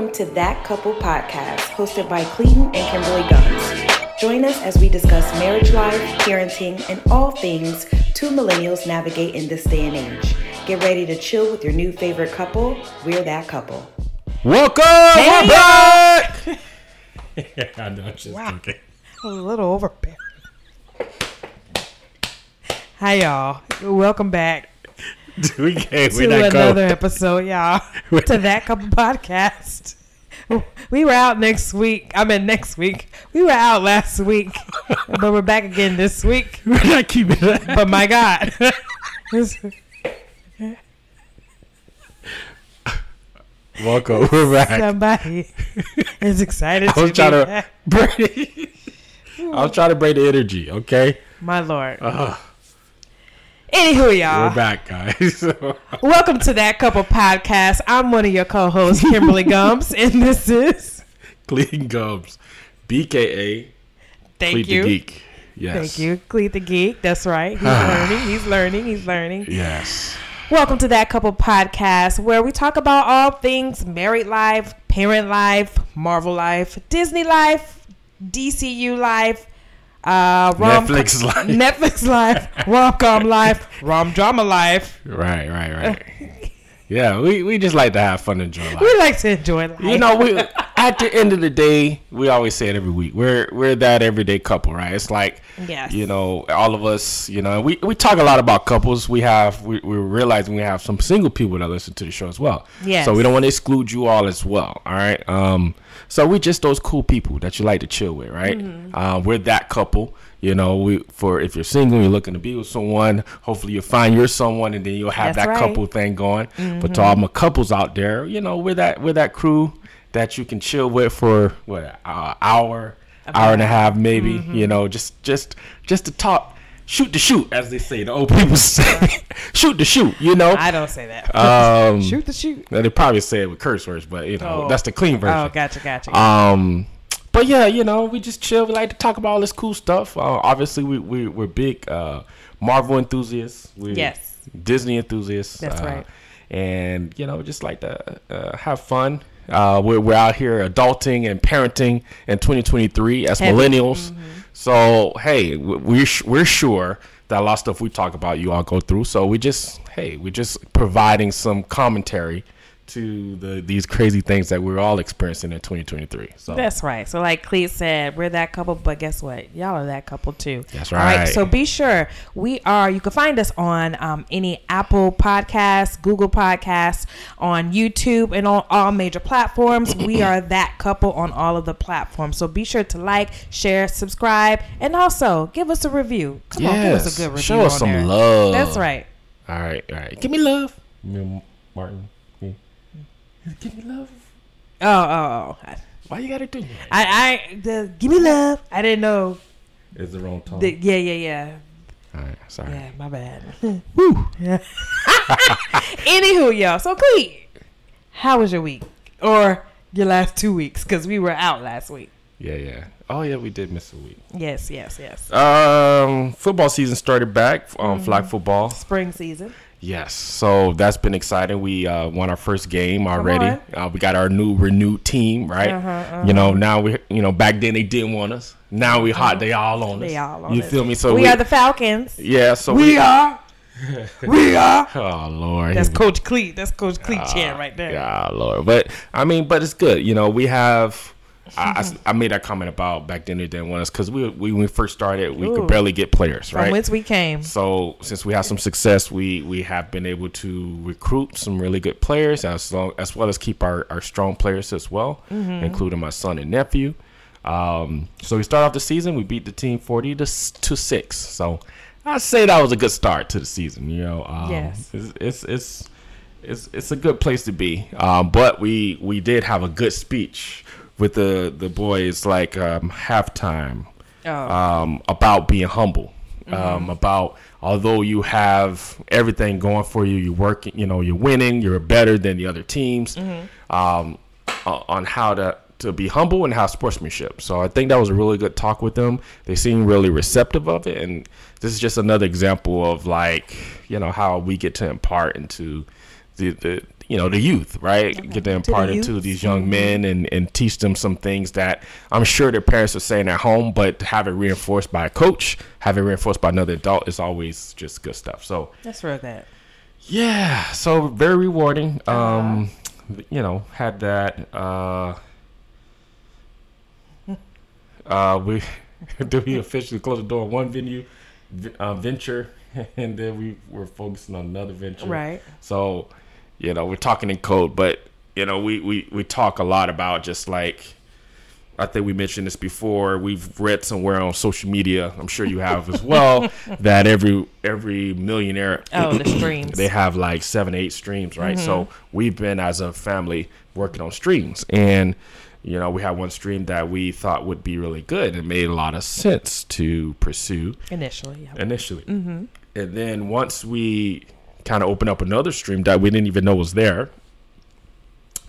Welcome to That Couple Podcast, hosted by Cleeton and Kimberly Guns. Join us as we discuss marriage life, parenting, and all things two millennials navigate in this day and age. Get ready to chill with your new favorite couple. We're that couple. Welcome, we're back. I know, just Wow. joking. a little overbearing. Hi y'all. Welcome back we can't. to another going. episode, y'all. to that couple podcast. We were out next week. I mean next week. We were out last week. but we're back again this week. We're not keeping that. But my God. Welcome, we're back. Somebody is excited I to was be trying to back. I was trying to bring the energy. Okay, My Lord. uh, Anywho, y'all. we're back, guys. Welcome to that couple podcast. I'm one of your co-hosts, Kimberly Gums, and this is Clean Gums, BKA. thank you, the Geek. Yes. thank you, Cleet the Geek. That's right. He's learning. He's learning. He's learning. Yes. Welcome to that couple podcast, where we talk about all things married life, parent life, Marvel life, Disney life, DCU life. Uh, rom- Netflix life. Netflix life, rom com life, rom drama life. Right. Right. Right. yeah, we, we just like to have fun and enjoy life. We like to enjoy life. You know, we at the end of the day, we always say it every week. We're we're that everyday couple, right? It's like, Yes. you know, all of us. You know, we we talk a lot about couples. We have we we're realizing we have some single people that listen to the show as well. Yes. So we don't want to exclude you all as well. All right. Um. So we just those cool people that you like to chill with, right? Mm-hmm. Uh, we're that couple. You know, we for if you're single, you're looking to be with someone. Hopefully, you'll find your someone, and then you'll have That's that right. couple thing going. But to all my couples out there, you know, we're that we're that crew that you can chill with for what uh, hour, hour and a half, maybe. Mm-hmm. You know, just just just to talk, shoot the shoot, as they say. The old people say, shoot the shoot. You know, I don't say that. um, shoot the shoot. They probably say it with curse words, but you know, Oh. that's the clean version. Oh, gotcha, gotcha. Um, but yeah, you know, we just chill. We like to talk about all this cool stuff. Uh, obviously, we, we we're big uh, Marvel enthusiasts. We're Yes. Disney enthusiasts. That's uh, right. And you know, just like to uh, have fun. Uh, we're we're out here adulting and parenting in 2023 as Heavy. millennials. So hey, we- we're we're sure that a lot of stuff we talk about you all go through. So we just hey, we're just providing some commentary to the these crazy things that we're all experiencing in 2023. So That's right. So, like Clete said, we're that couple, but guess what? Y'all are that couple too. That's right. All right. So be sure we are. You can find us on um, any Apple Podcasts, Google Podcasts, on YouTube, and on all major platforms. we are that couple on all of the platforms. So be sure to like, share, subscribe, and also give us a review. Come on, give us a good review. Show us some there. love. That's right. all right, all right. Give me love, Me, Martin. Me. Give me love. Oh, oh, oh. Why you gotta do that? I, I, the, give me love. I didn't know. Is the wrong tone. The, yeah, yeah, yeah. all right, sorry. Yeah, my bad. Woo. Anywho, y'all. So, Clete, how was your week or your last two weeks? Because we were out last week. Yeah, yeah. Oh yeah, we did miss a week. Yes, yes, yes. Um, football season started back. Um, Mm-hmm. flag football. Spring season. Yes, so that's been exciting. We uh, won our first game already. Uh, we got our new renewed team, right? Uh-huh, You know, now we, you know, back then they didn't want us. Now we hot. They all on us. They all on You us. feel me? So we, are the Falcons. yeah. So We are. we are. Oh Lord, That's Coach Cleet. That's Coach Cleet chant right there. Yeah, Lord. But I mean, but it's good. You know, we have. I, I, I made that comment about back then they didn't want us because we, we when we first started we Ooh. could barely get players, From right? whence we came. So since we have some success, we we have been able to recruit some really good players as long as well as keep our, our strong players as well, Mm-hmm. including my son and nephew. Um, so we start off the season, we beat the team forty to to six. So I'd say that was a good start to the season. You know, um, Yes. it's, it's it's it's it's a good place to be. Um, but we we did have a good speech with the the boys like um, halftime Oh. um, about being humble, um, about although you have everything going for you, you're working, you know, you're winning, you're better than the other teams, um, o- on how to to be humble and have sportsmanship. So I think that was a really good talk with them. They seem really receptive of it, and this is just another example of like you know how we get to impart into the the you know the youth, right? Get them To the imparted to these young men and and teach them some things that I'm sure their parents are saying at home, but to have it reinforced by a coach, have it reinforced by another adult is always just good stuff. So That's real good. yeah, so very rewarding. Um, you know, had that. Uh, uh, we did we officially close the door on one venue, uh, venture, and then we were focusing on another venture. Right. So, you know, we're talking in code, but you know, we we we talk a lot about just like. I think we mentioned this before. We've read somewhere on social media. I'm sure you have as well. that every every millionaire Oh, the streams. they have like seven, eight streams, right? So Mm-hmm. we've been as a family working on streams, and you know we had one stream that we thought would be really good and made a lot of sense to pursue Initially, yeah. initially, mm-hmm. and then once we kind of opened up another stream that we didn't even know was there,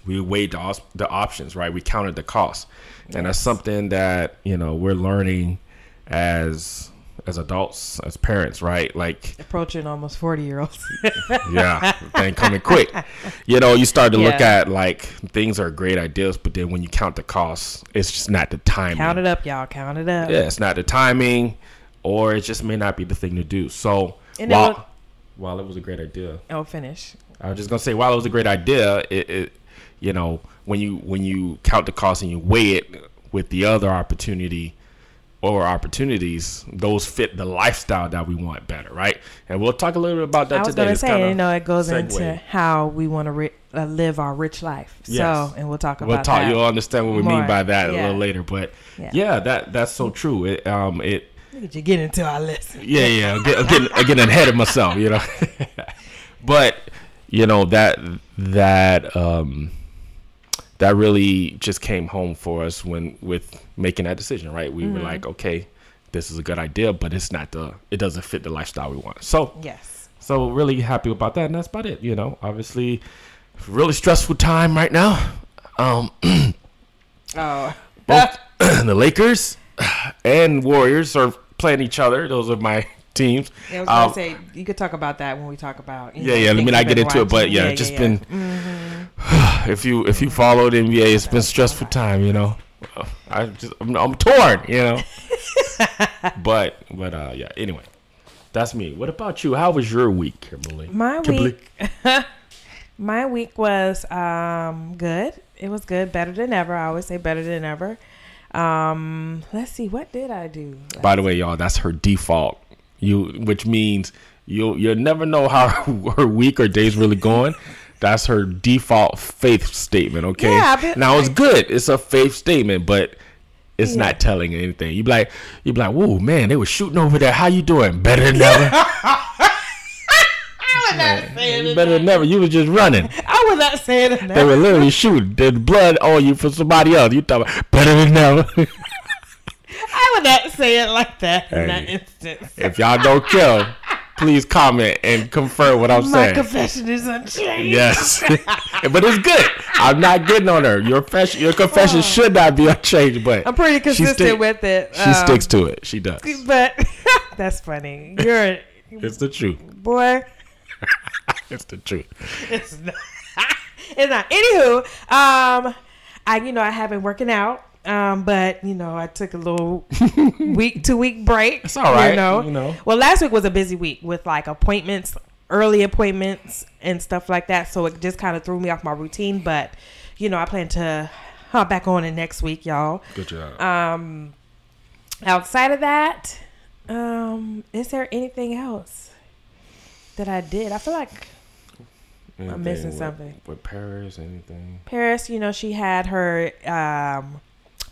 we weighed the, the options, right? We counted the costs, and that's something that you know we're learning as as adults, as parents, right? Like Approaching almost 40 year olds. yeah, thing coming quick. You know, you start to look at like things are great ideas, but then when you count the costs, it's just not the timing. Count it up, y'all. Count it up. Yeah, it's not the timing, or it just may not be the thing to do. So And while while it was a great idea, Oh, finish. I was just gonna say while it was a great idea, it, it you know when you when you count the cost and you weigh it with the other opportunity or opportunities, those fit the lifestyle that we want better, right? And we'll talk a little bit about that I was today. to say, you know, it goes segue. into how we want to ri- uh, live our rich life. Yes. So, and we'll talk about we'll talk. that. You'll understand what we more. mean by that a little later. But Yeah. yeah. that that's so true. It um it Look you get into our list. yeah yeah I'm, get, getting getting ahead of myself, you know. but you know that that um that really just came home for us when with making that decision, right? We Mm-hmm. were like, okay, this is a good idea, but it's not the it doesn't fit the lifestyle we want. So Yes. so really happy about that, and that's about it. You know, obviously, really stressful time right now. Um. Oh. both the Lakers and Warriors are playing each other. Those are my teams. I was going Um, say, you could talk about that when we talk about. yeah, know, yeah. Let me not get into it, but watching. yeah, just yeah. been. if you if you followed NBA, it's been stressful time. You know, I just I'm, I'm torn. You know, but but uh yeah. Anyway, that's me. What about you? How was your week, Kimberly? My Kimberly? week, my week was um good. It was good, better than ever. I always say better than ever. Um, let's see, what did I do? By the way, y'all, that's her default. You, which means you'll you'll never know how her week or day's really going. That's her default faith statement. Okay. Yeah, been- now it's good. It's a faith statement, but it's Yeah. not telling anything. You be like, you be like, whoa, man, they were shooting over there. How you doing? Better than ever. You better than never. You was just running. I was not saying that. They were literally shooting. There's blood on you for somebody else. You thought better than never. I would not say it like that in that instance. if y'all don't kill, please comment and confirm what I'm My saying. confession is unchanged. Yes, but it's good. I'm not getting on her. Your confession, your confession should not be unchanged, but Oh. I'm pretty she consistent stick- with it. She um, sticks to it. She does. But that's funny. You're It's the truth. boy. It's the truth. It's not. it's not. Anywho, um, I you know I have been working out. Um, but you know, I took a little week to week break. It's all right, You know? you know. Well, last week was a busy week with like appointments, early appointments, and stuff like that. So it just kind of threw me off my routine. But you know, I plan to hop back on it next week, y'all. Good job. Um, outside of that, um, is there anything else that I did? I feel like Anything I'm missing with- something. with Paris. Anything? Paris, you know, she had her um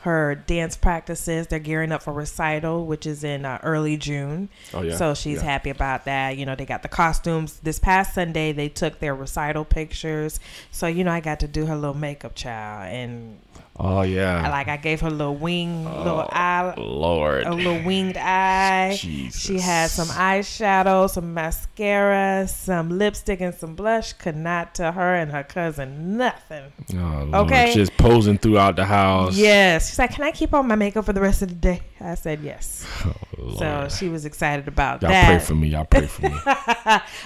her dance practices. They're gearing up for recital, which is in uh, early June. Oh yeah. So she's Yeah. happy about that. You know, they got the costumes. This past Sunday, they took their recital pictures. So you know, I got to do her little makeup, child, and Oh yeah. I, like I gave her a little wing, little Oh, eye, Lord. a little winged eye. Jesus. She had some eyeshadow, some mascara, some lipstick, and some blush. Could not tell her and her cousin nothing. Oh, Lord. Okay. Just posing throughout the house. Yes, she's like, "Can I keep on my makeup for the rest of the day?" I said yes. so she was excited about that. Y'all pray for me. Y'all pray for me.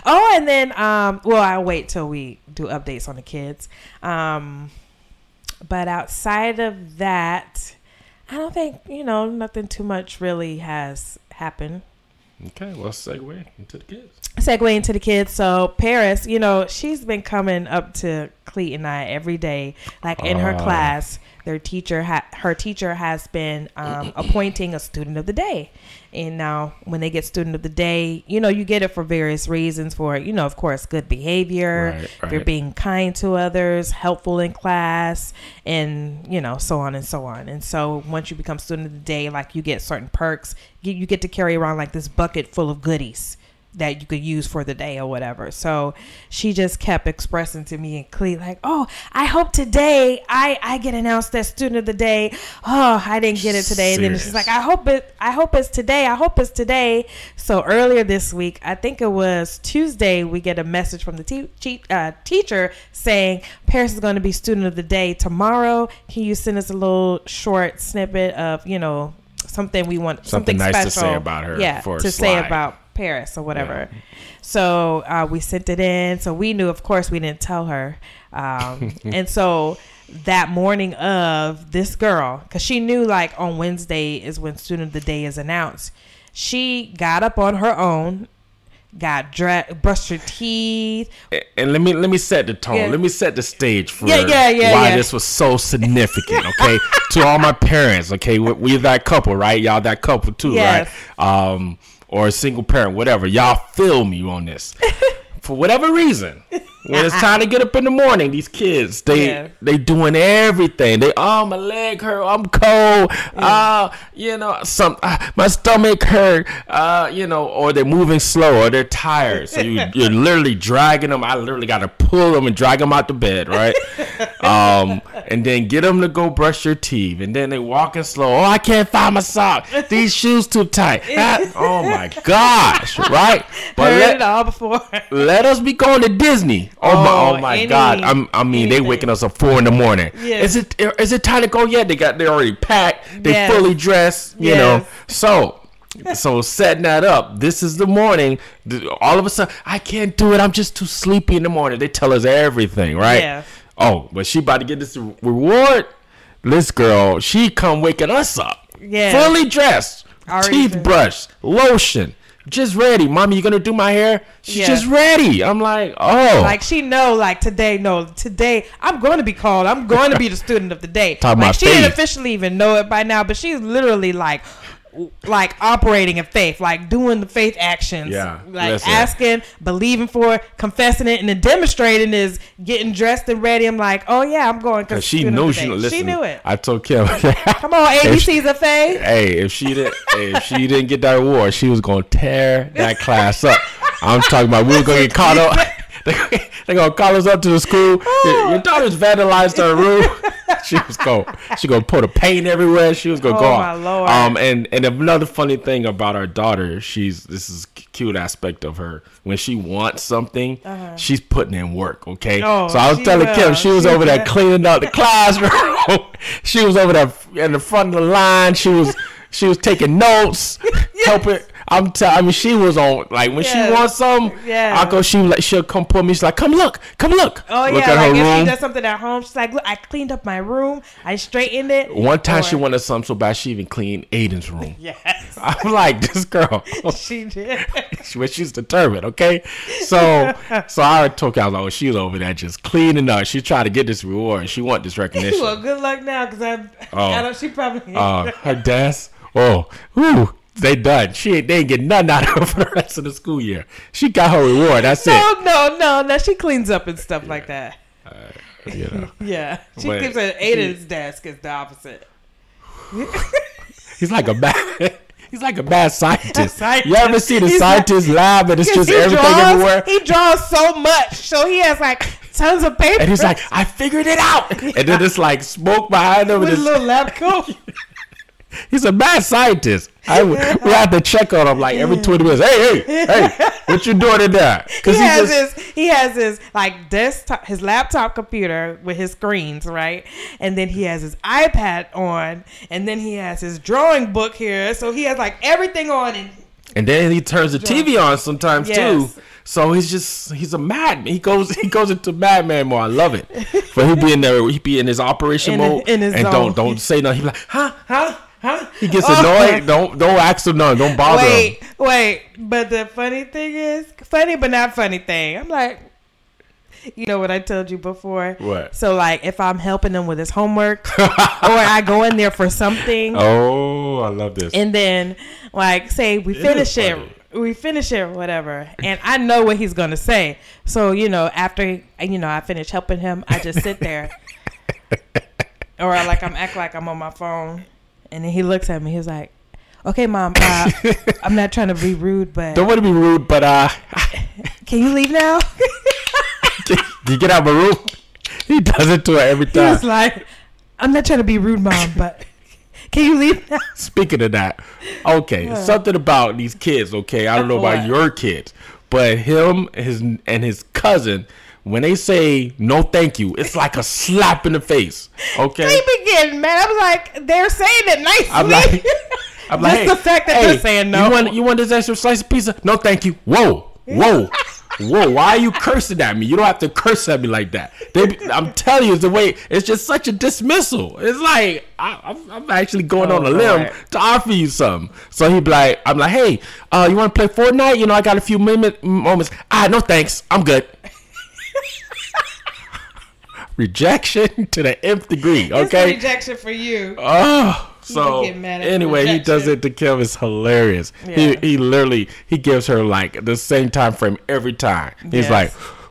oh, and then um, well, I'll wait till we do updates on the kids. Um, but outside of that, I don't think you know nothing too much really has happened. okay, well, segue into the kids. segue into the kids. So Paris, you know, she's been coming up to Cleet and I every day, like in her Ah. class. Their teacher, ha- her teacher, has been um, appointing a student of the day. And now, when they get student of the day, you know, you get it for various reasons. For you know, of course, good behavior. Right, They're being kind to others, helpful in class, and you know, so on and so on. And so, once you become student of the day, like you get certain perks. You, you get to carry around like this bucket full of goodies that you could use for the day or whatever. So she just kept expressing to me and Clee like, "Oh, I hope today I I get announced as student of the day. Oh, I didn't get it today." And then she's Serious. like, "I hope it I hope it's today. I hope it's today." So earlier this week, I think it was Tuesday, we get a message from the te- te- uh, teacher saying Paris is going to be student of the day tomorrow. Can you send us a little short snippet of, you know, something we want Something something, nice to special say about her Yeah, to say about Paris or whatever. So uh, we sent it in. So we knew, of course, we didn't tell her. Um, and so that morning of this girl, because she knew like on Wednesday is when student of the day is announced. She got up on her own, got dressed, brushed her teeth. and let me let me set the tone. Yeah. Let me set the stage for Yeah, yeah, yeah, why yeah. this was so significant. Okay, to all my parents. Okay, we, we that couple, right? Y'all that couple too, Yes. right? Um, or a single parent, whatever. Y'all feel me on this. for whatever reason, when it's time to get up in the morning, these kids they Yeah. they doing everything. They oh my leg hurt, I'm cold. Uh, you know some uh, my stomach hurt. Uh, you know, or they're moving slow, or they're tired. So you you're literally dragging them. I literally got to pull them and drag them out the bed, right? um, and then get them to go brush your teeth, and then they walking slow. Oh, I can't find my sock. These shoes too tight. Ah, oh my gosh, right? But Heard let, it all before. let us be going to Disney. Oh, my, Oh, oh my any- God! I'm, I mean, they anything. waking us up four in the morning. Yeah. Is it is it time to go yet? They got they already packed. They Yes. fully dressed. You Yes. know. So, so setting that up. This is the morning. All of a sudden, I can't do it. I'm just too sleepy in the morning. They tell us everything, right? Yeah. Oh, but she about to get this reward. This girl, she come waking us up. Yeah. Fully dressed, Already teeth brushed, lotion, just ready. Mommy, you gonna do my hair? She's Yeah. just ready. I'm like, oh, Like she know, like today, no, today I'm going to be called. I'm going to be the student of the day. Talking like about she didn't officially even know it by now, but she's literally like, like operating in faith, like doing the faith actions. Yeah, like asking, believing for, it, confessing it, and then demonstrating is getting dressed and ready. I'm like, oh yeah, I'm going Cause she knows she. Listen, She knew it. I told Kim. Come on, ABCs a faith. hey, if she didn't, if she didn't get that award, she was gonna tear that class up. I'm talking about we were gonna get caught up. They they gonna call us up to the school. Your, your daughter's vandalized her room. she was going she gonna put a paint everywhere. She was gonna Oh, go. my. Lord. Um, and and another funny thing about our daughter, she's this is cute aspect of her. When she wants something, she's putting in work. Okay. Uh-huh. Oh, so I was telling will. Kim, she was She over there cleaning up the classroom. she was over there in the front of the line. She was she was taking notes, helping. I'm t- I mean, she was on like when she wants something. Yeah. I go. She like she'll come pull me. She's like, come look, come look. Oh look yeah, at like her if she room. does something at home, she's like, look, I cleaned up my room, I straightened it. One time she wanted something so bad she even cleaned Aiden's room. Yes, I'm like, this girl. she did. she, but she's determined, okay? So, so I told her, I was like, oh, she's over there just cleaning up. She's trying to get this reward. She want this recognition. well, good luck now, because I, Oh. I don't. She probably. uh, her desk. Oh, whew, they done. She ain't, they ain't getting nothing out of her for the rest of the school year. She got her reward. That's no, no, no, no. She cleans up and stuff like that. it. You know, Yeah, she But keeps at Aiden's desk is the opposite. he's like a bad. He's like a bad scientist. Scientist. You ever see the He's like- scientist lab and it's just everything draws, everywhere? He draws so much, so he has like tons of paper. And he's like, I figured it out. And then it's like smoke behind him. And with a little lab coat. He's a mad scientist. I, we have to check on him like every twenty minutes. Hey, hey, hey! What you doing in there? He Because has his he has his like desktop his laptop computer with his screens, right? And then he has his iPad on, and then he has his drawing book here. So he has like everything on and and then he turns the TV on sometimes Yes. too. So he's just he's a madman. He goes he goes into madman mode. I love it. But he be in there. He be in his operation In- mode in his and zone. don't don't say nothing. He be like huh huh. He gets Oh. annoyed. Don't don't ask him none. Don't bother him. wait, wait. But the funny thing is, funny but not funny thing. I'm like, you know what I told you before? What? So like, if I'm helping him with his homework, or I go in there for something, Oh, I love this. and then like say we It finish it, funny. we finish it, or whatever, and I know what he's gonna say. So you know, after you know I finish helping him, I just sit there, or like I'm act like I'm on my phone, and then he looks at me. He's like, "Okay, mom, uh, I'm not trying to be rude, but don't want to be rude, but uh, can you leave now?" can you get out of my room? He does it to her every he time. was like, "I'm not trying to be rude, mom, but can you leave now?" Speaking of that, okay, something about these kids. Okay, I don't know about your kids, but him, his and his cousin, when they say no, thank you, it's like a slap in the face. Okay, They be getting mad. I was like, "They're saying it nicely." I'm like, I'm like, hey, the fact that hey, they're saying no. You want, you want this extra slice of pizza? No, thank you. Whoa, whoa. Whoa! Why are you cursing at me? You don't have to curse at me like that. They, I'm telling you, it's the way. It's just such a dismissal. It's like I, I'm, I'm actually going Oh, on a limb Lord. to offer you something. So he'd be like, I'm like, hey, uh, you want to play Fortnite? You know, I got a few minute, moments. Ah, no thanks. I'm good. Rejection to the nth degree. It's Okay. rejection for you. Oh, so get mad at anyway, he does it to Kim. It's hilarious. Yeah. He he literally he gives her like the same time frame every time. He's Yes.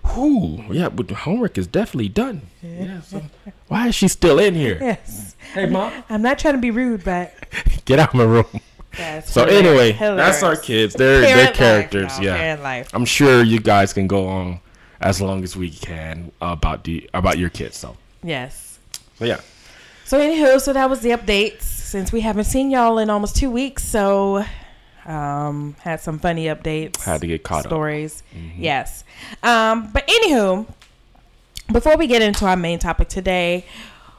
like, "Ooh, yeah, but the homework is definitely done. Yeah, so why is she still in here? Yes. Hey, mom, I'm not trying to be rude, but get out of my room." that's So hilarious. anyway, Hilarious. that's our kids. They're they're Parent life, characters. y'all. yeah, life. I'm sure you guys can go on as long as we can about the about your kids. So, Yes. so yeah. So anywho, so that was the updates. Since we haven't seen y'all in almost two weeks, so um had some funny updates. Had to get caught up. stories. Yes. Um, but anywho, before we get into our main topic today,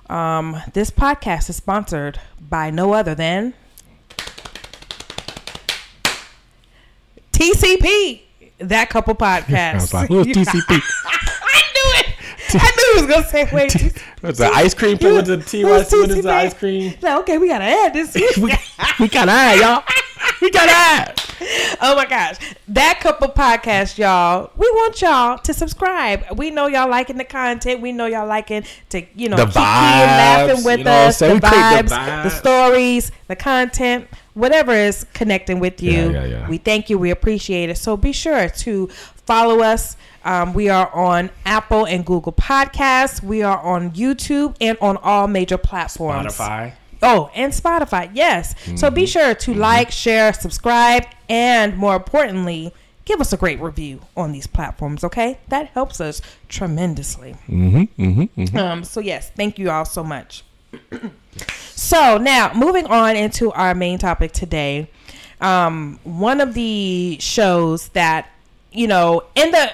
um, this podcast is sponsored by no other than TCP, that couple podcast. I was like, who's TCP? I knew it. I knew he was gonna say wait. TCP. What's the ice cream? You- What's the T? who's What is the ice cream? Like, okay, we gotta add this. we, we got that, y'all. We gotta add. Oh my gosh. That couple podcast, y'all. We want y'all to subscribe. We know y'all liking the content. We know y'all liking to, you know, The keep vibes, laughing with you know us. The vibes, the the, stories, the content, whatever is connecting with you. Yeah, yeah, yeah. We thank you. We appreciate it. So be sure to follow us. Um, we are on Apple and Google Podcasts. We are on YouTube and on all major platforms. Spotify. Oh, and Spotify, yes. So be sure to like, share, subscribe, and more importantly, give us a great review on these platforms, okay? That helps us tremendously. Mm-hmm, mm-hmm, Um, so, yes, thank you all so much. so, now moving on into our main topic today. Um, one of the shows that, you know, in the,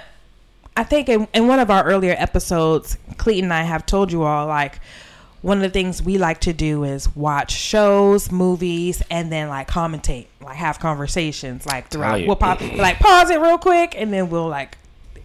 I think in, in one of our earlier episodes, Cleet and I have told you all, like, one of the things we like to do is watch shows, movies, and then like commentate, like have conversations, like throughout. We'll pop, like pause it real quick, and then we'll like,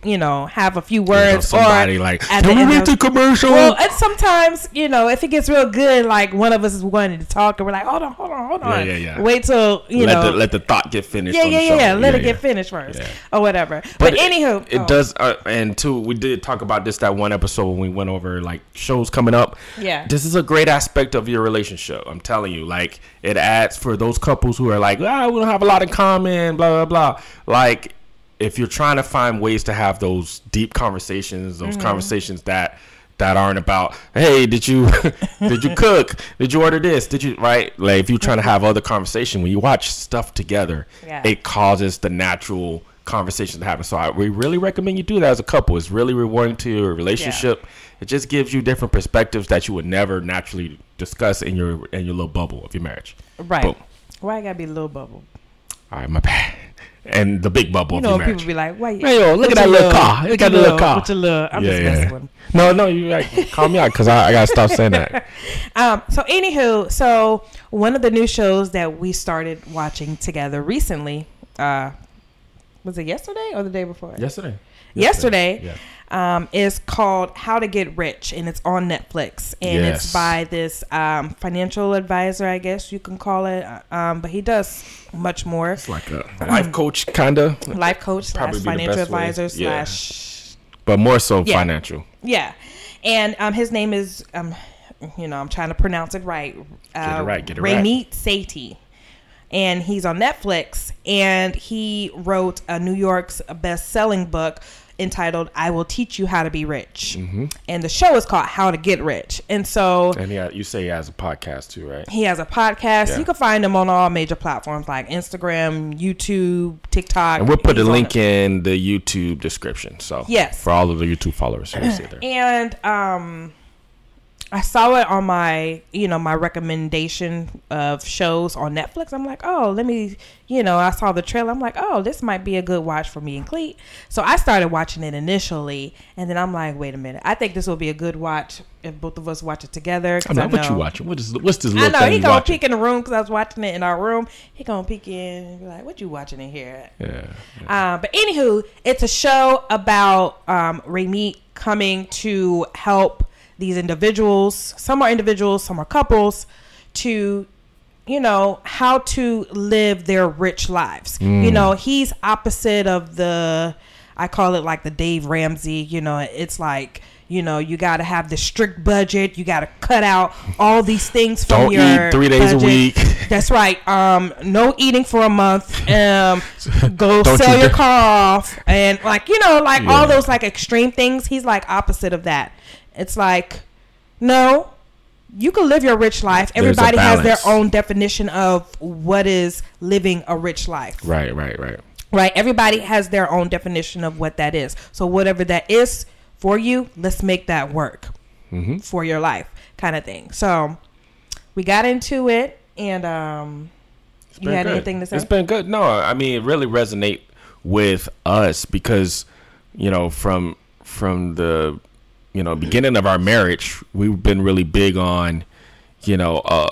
you know, have a few words. somebody or like, can we read the commercial? well, and sometimes you know if it gets real good, like one of us is wanting to talk, and we're like, hold on, hold on, hold on, yeah, yeah. yeah. wait till you let know, the let the thought get finished. yeah, yeah, yeah, yeah, let it get finished first, or whatever. But, anywho, it, oh, does. Uh, and two, we did talk about this that one episode when we went over like shows coming up. Yeah. this is a great aspect of your relationship. I'm telling you, like it adds for those couples who are like, ah, we don't have a lot in common, blah blah blah. Like if you're trying to find ways to have those deep conversations, Mm-hmm. those conversations that that aren't about hey did you did you cook did you order this did you right like if you're trying to have other conversation when you watch stuff together Yeah. it causes the natural conversations to happen. So I we really recommend you do that as a couple. It's really rewarding to your relationship. It just gives you different perspectives that you would never naturally discuss in your in your little bubble of your marriage. Right. Boom. Why I gotta be a little bubble? All right, my bad. And the big bubble You of know, people marriage. be like, "Why? Hey, yo, look what's at that your little car. Look What's at the little car. What's your love? I'm yeah, just yeah. messing with 'em. No, no, you like, call me out because I, I gotta stop saying that. Um, so anywho, so one of the new shows that we started watching together recently, uh, was it yesterday or the day before? Yesterday. Yesterday, Yeah. Um, is called How to Get Rich, and it's on Netflix, and Yes. it's by this um, financial advisor, I guess you can call it. Um, but he does much more. It's like a life coach, kind of, Life coach slash Probably financial best way. advisor Yeah. slash but more so Yeah. financial. Yeah, and um, his name is um, you know, I'm trying to pronounce it right. Uh, it right, get it right. Ramit Sethi, and he's on Netflix, and he wrote a New York's best-selling book entitled "I Will Teach You How to Be Rich," Mm-hmm. and the show is called "How to Get Rich," and so. And yeah, you say he has a podcast too, right? He has a podcast. Yeah. You can find him on all major platforms like Instagram, YouTube, TikTok. And we'll put He's link in the YouTube description. So Yes. for all of the YouTube followers, there. and um I saw it on my, you know, my recommendation of shows on Netflix. I'm like, oh, let me, you know, I saw the trailer. I'm like, oh, this might be a good watch for me and Cleet. So I started watching it initially, and then I'm like, wait a minute, I think this will be a good watch if both of us watch it together. I mean, what you watching? What is what's this Little I know he gonna watching? peek in the room because I was watching it in our room. He gonna peek in and be like, "What you watching in here?" Yeah. Uh, but anywho, it's a show about um, Ramit coming to help these individuals. Some are individuals, some are couples, to you know how to live their rich lives. You know, he's opposite of the. I call it like the Dave Ramsey. You know, it's like. You know, you got to have the strict budget. You got to cut out all these things from Don't your eat three days a week. That's right. Um, no eating for a month. Um, go sell you your car off, and like you know, like Yeah. all those like extreme things. He's like opposite of that. It's like, no, you can live your rich life. Everybody has their own definition of what is living a rich life. Right, right, right. Right? Everybody has their own definition of what that is. So whatever that is for you, let's make that work Mm-hmm. for your life, kind of thing. So we got into it, and um, you had good. anything to say? It's been good. No, I mean it really resonate with us because you know from from the you know beginning of our marriage, we've been really big on you know uh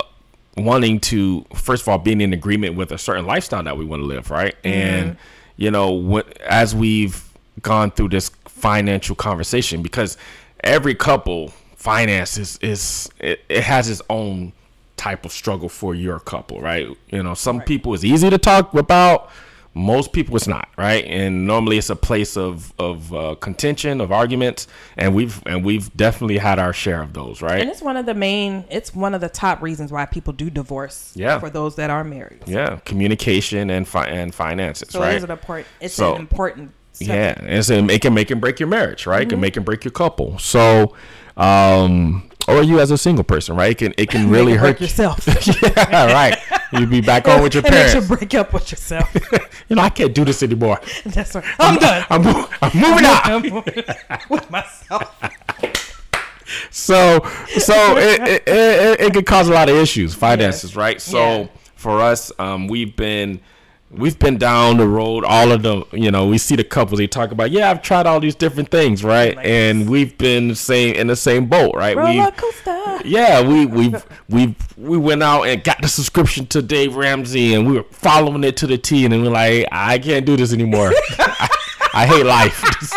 wanting to first of all being in agreement with a certain lifestyle that we want to live, right? And you know when, as we've gone through this financial conversation because every couple finance is, is it, it has its own type of struggle for your couple, right? You know, some people it's easy to talk about, most people it's not, right? And normally it's a place of of uh, contention, of arguments, and we've and we've definitely had our share of those, right? and it's one of the main. It's one of the top reasons why people do divorce. Yeah. For those that are married. Yeah, communication and fi- and finances, So right? it is an important. It's So- an important. Step. Yeah, it's a, it can make and break your marriage, right? It can make and break your couple. So, um, or you as a single person, right? It can it can really Make it break hurt yourself. yeah, right. You'd be back home with your it makes you parents. break up with yourself. You know, I can't do this anymore. That's right. I'm done. I'm, I'm moving out. with myself. So, so it, it, it, it could cause a lot of issues, finances, right? So, Yeah. for us, um, we've been we've been down the road. All of the, you know, we see the couples they talk about. Yeah, I've tried all these different things, right? Like and we've been the same in the same boat, right? Roller coaster. yeah, we we we we went out and got the subscription to Dave Ramsey, and we were following it to the T, and then we're like, I can't do this anymore. I, I hate life. It's,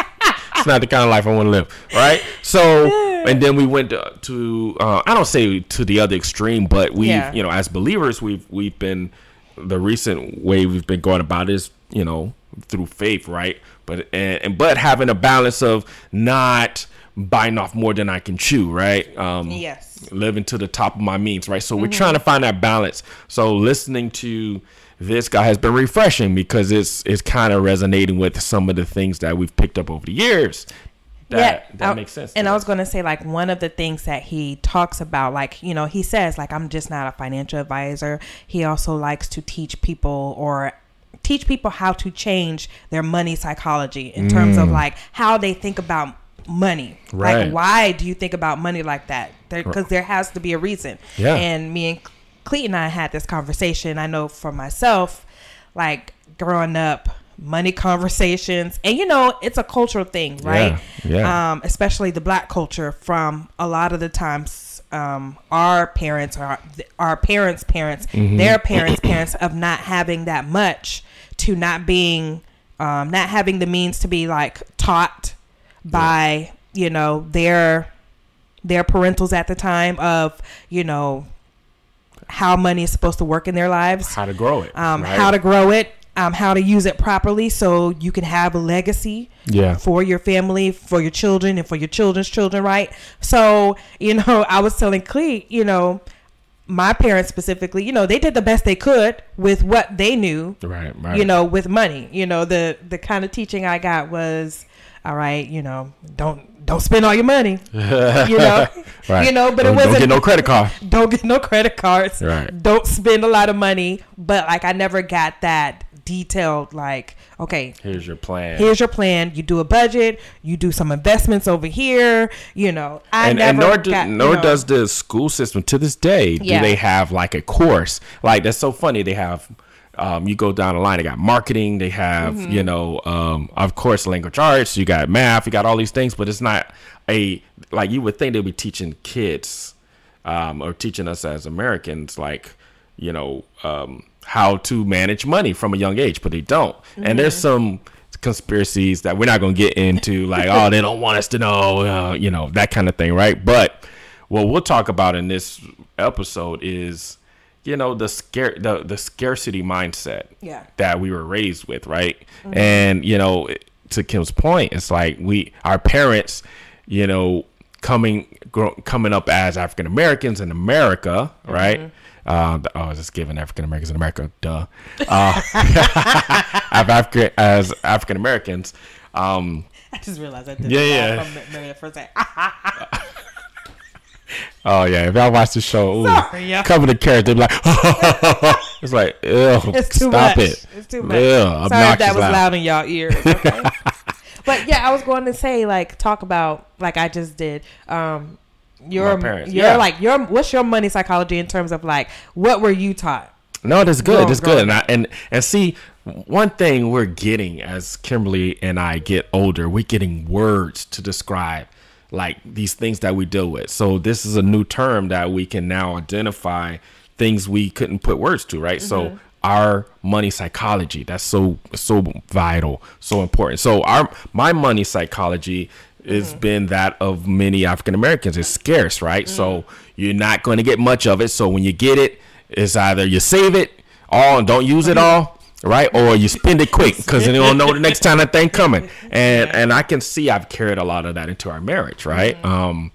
it's not the kind of life I want to live, right? So, and then we went to, to uh, I don't say to the other extreme, but we, Yeah. you know, as believers, we've we've been the recent way we've been going about is, you know, through faith, right? But and, and but having a balance of not biting off more than I can chew, right? Um, Yes. living to the top of my means, right? So we're trying to find that balance. So listening to this guy has been refreshing because it's it's kind of resonating with some of the things that we've picked up over the years. That that I- makes sense. And I was going to say, like, one of the things that he talks about, like, you know, he says, like, I'm just not a financial advisor. He also likes to teach people or, teach people how to change their money psychology in terms of mm. like how they think about money. Right. Like why do you think about money like that? Because there has to be a reason. Yeah. And me and Cleet and I had this conversation. I know for myself, like growing up, money conversations, and you know, it's a cultural thing, right? Yeah, yeah. Um, especially the black culture. From a lot of the times, um, our parents, our our parents' parents, Mm-hmm. their parents' parents, of not having that much, to not being, um, not having the means to be like taught by you know their their parentals at the time of you know how money is supposed to work in their lives How to grow it. um, right? how to grow it, um, how to use it properly so you can have a legacy Yeah. for your family, for your children, and for your children's children, right? So, you know, I was telling Clee, you know, my parents specifically, you know, they did the best they could with what they knew, Right, right. you know, with money. You know, the the kind of teaching I got was, all right, you know, don't don't spend all your money, you know, Right. you know, but don't, it wasn't Don't get no credit card. don't get no credit cards. Right. Don't spend a lot of money. But like I never got that detailed like, okay, Here's your plan. here's your plan. You do a budget, you do some investments over here, you know. I and, never and nor, do, got, you nor know, does the school system to this day Yeah. do they have like a course like that's so funny they have um, you go down the line they got marketing they have Mm-hmm. you know um, of course language arts you got math you got all these things but it's not a like you would think they'd be teaching kids um, or teaching us as americans like you know um, how to manage money from a young age but they don't. And there's Mm-hmm. some conspiracies that we're not going to get into like oh they don't want us to know uh, you know that kind of thing right? But what we'll talk about in this episode is you know the scare the, the scarcity mindset Yeah. that we were raised with right? And you know to kim's point it's like we our parents you know coming grow, coming up as african americans in america right uh, oh, I was just giving African Americans in America, duh. Uh, as African as African Americans, um, I just realized I did Yeah, yeah. from Mary a second. Oh yeah, if y'all watch the show, ooh, Sorry, yeah. cover the character, be like, it's like, ew, It's too stop much. it. It's too much. Ew, Sorry that was loud. loud in y'all ears. Okay? but yeah, I was going to say like talk about like I just did. Um, your parents, your yeah. like your what's your money psychology in terms of like what were you taught? No, that's good. That's good. And, I, and and see, one thing we're getting as Kimberly and I get older, we're getting words to describe like these things that we deal with. So this is a new term that we can now identify things we couldn't put words to, right? So mm-hmm. our money psychology that's so so vital, so important. So our my money psychology has been that of many African Americans. It's scarce, right? So you're not going to get much of it. So when you get it, it's either you save it all and don't use it all, right? Or you spend it quick because you don't know the next time that thing coming. And and I can see I've carried a lot of that into our marriage, right? Um,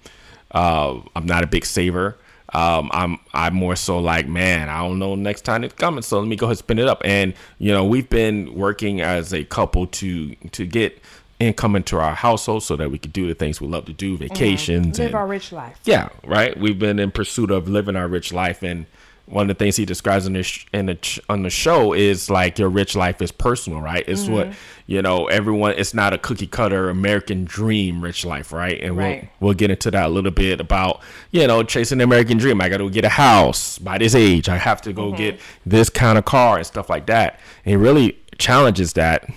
uh, I'm not a big saver. Um, I'm I'm more so like, man, I don't know next time it's coming, so let me go ahead and spin it up. And you know, we've been working as a couple to to get income into our household so that we could do the things we love to do, mm-hmm. vacations Live and our rich life. yeah, right. We've been in pursuit of living our rich life, and one of the things he describes in this in the ch- on the show is like your rich life is personal, right? It's what mm-hmm. you know. Everyone, it's not a cookie cutter American dream rich life, right? And Right. we'll we'll get into that a little bit about you know chasing the American dream. I got to get a house by this age. I have to go mm-hmm. get this kind of car and stuff like that. And it really challenges that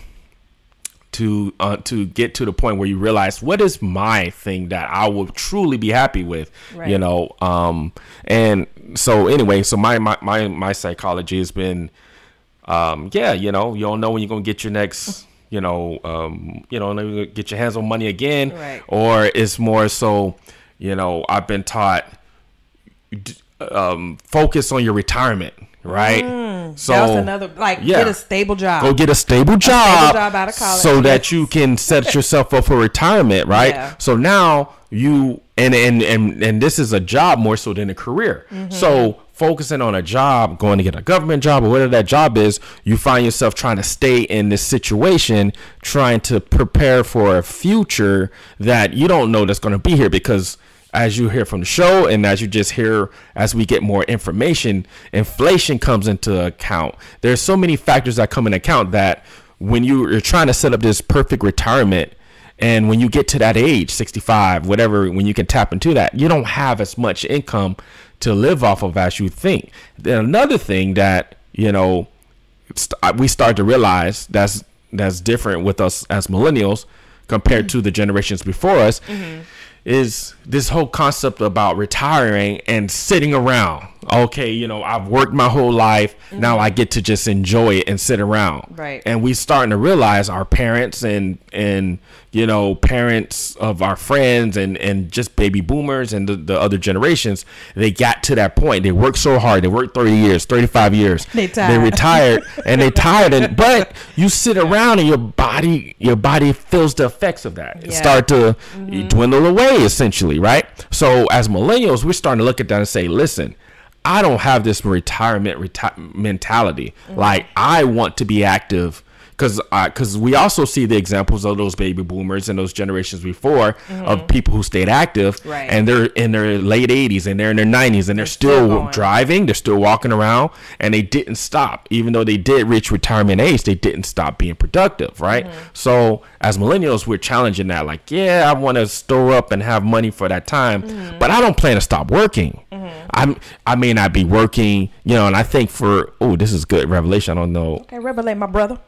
to uh, to get to the point where you realize what is my thing that I will truly be happy with, Right. you know. Um, and so anyway, so my my my, my psychology has been, um, yeah, you know, you don't know when you're gonna get your next, you know, um, you know, get your hands on money again, Right. or it's more so, you know, I've been taught, um, focus on your retirement, right? So that was another like yeah. get a stable job. go get a stable job, Stable job out of college, so that you can set yourself up for retirement right Yeah. so now you and and and and this is a job more so than a career Mm-hmm. so focusing on a job going to get a government job or whatever that job is you find yourself trying to stay in this situation trying to prepare for a future that you don't know that's going to be here because as you hear from the show and as you just hear as we get more information, inflation comes into account. There's so many factors that come into account that when you, you're trying to set up this perfect retirement and when you get to that age, 65, whatever, when you can tap into that, you don't have as much income to live off of as you think. Then another thing that, you know, uh, we start to realize that's that's different with us as millennials compared to the generations before us mm-hmm. Is this whole concept about retiring and sitting around. Okay, you know, I've worked my whole life. Mm-hmm. Now I get to just enjoy it and sit around. Right. And we starting to realize our parents and and you know parents of our friends and and just baby boomers and the, the other generations they got to that point they worked so hard they worked 30 years 35 years They tired. they retired and they tired and but you sit around and your body your body feels the effects of that it Yeah. start to mm-hmm. dwindle away essentially right so as millennials we're starting to look at that and say listen i don't have this retirement reti- mentality. Mm-hmm. Like i want to be active because because we also see the examples of those baby boomers and those generations before mm-hmm. of people who stayed active Right. and they're in their late 80s and they're in their 90s and they're, still still, going. driving they're still walking around and they didn't stop. Even though they did reach retirement age they didn't stop being productive right? Mm-hmm. So as millennials we're challenging that like yeah i want to store up and have money for that time mm-hmm. but i don't plan to stop working. I'm i may not be working you know and i think for oh this is good revelation i don't know. Okay, revelate, my brother.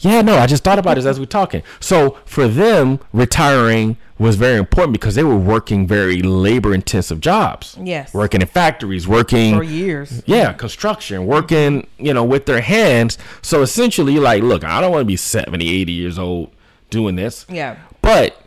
Yeah, no, I just thought about this as we're talking. So for them, retiring was very important because they were working very labor intensive jobs. Yes. Working in factories, working For years. Yeah, construction, working, you know, with their hands. So essentially like, look, I don't want to be 70, 80 years old doing this. Yeah. But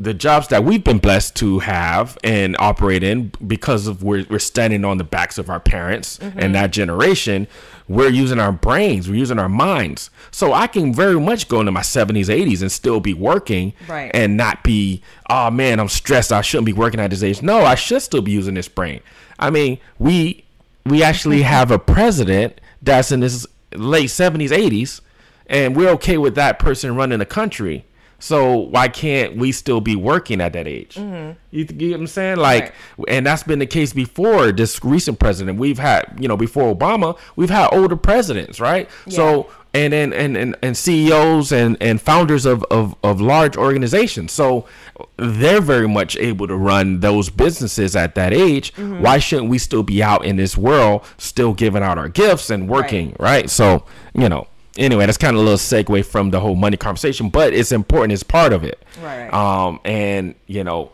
the jobs that we've been blessed to have and operate in because of we're, we're standing on the backs of our parents Mm-hmm. and that generation we're using our brains we're using our minds. So i can very much go into my 70s 80s and still be working Right. and not be oh man i'm stressed. I shouldn't be working at this age. No i should still be using this brain. I mean we we actually have a president that's in his late 70s 80s and we're okay with that person running the country so why can't we still be working at that age? Mm-hmm. You, you get what I'm saying? Like, and that's been the case before this recent president. We've had, you know, before Obama, we've had older presidents, right? So and and, and, and and CEOs and, and founders of, of, of large organizations. So they're very much able to run those businesses at that age. Mm-hmm. Why shouldn't we still be out in this world, still giving out our gifts and working, right? So, you know, anyway, that's kind of a little segue from the whole money conversation, but it's important. It's part of it. Right. Um, and you know,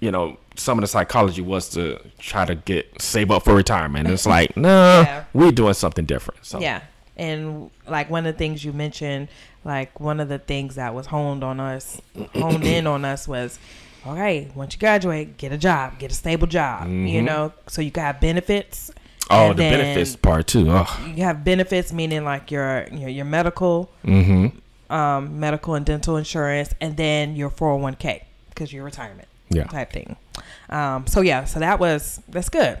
you know, some of the psychology was to try to get save up for retirement. It's like, no, Yeah. we're doing something different. So Yeah. And like one of the things you mentioned, like one of the things that was honed on us, honed in on us was, okay, once you graduate, get a job, get a stable job, you know, so you can have benefits. Oh, and the benefits part too. Oh, You have benefits, meaning like your your, your medical, Mm-hmm. um, medical and dental insurance, and then your four hundred one k because your retirement Yeah. type thing. Um, so yeah, so that was that's good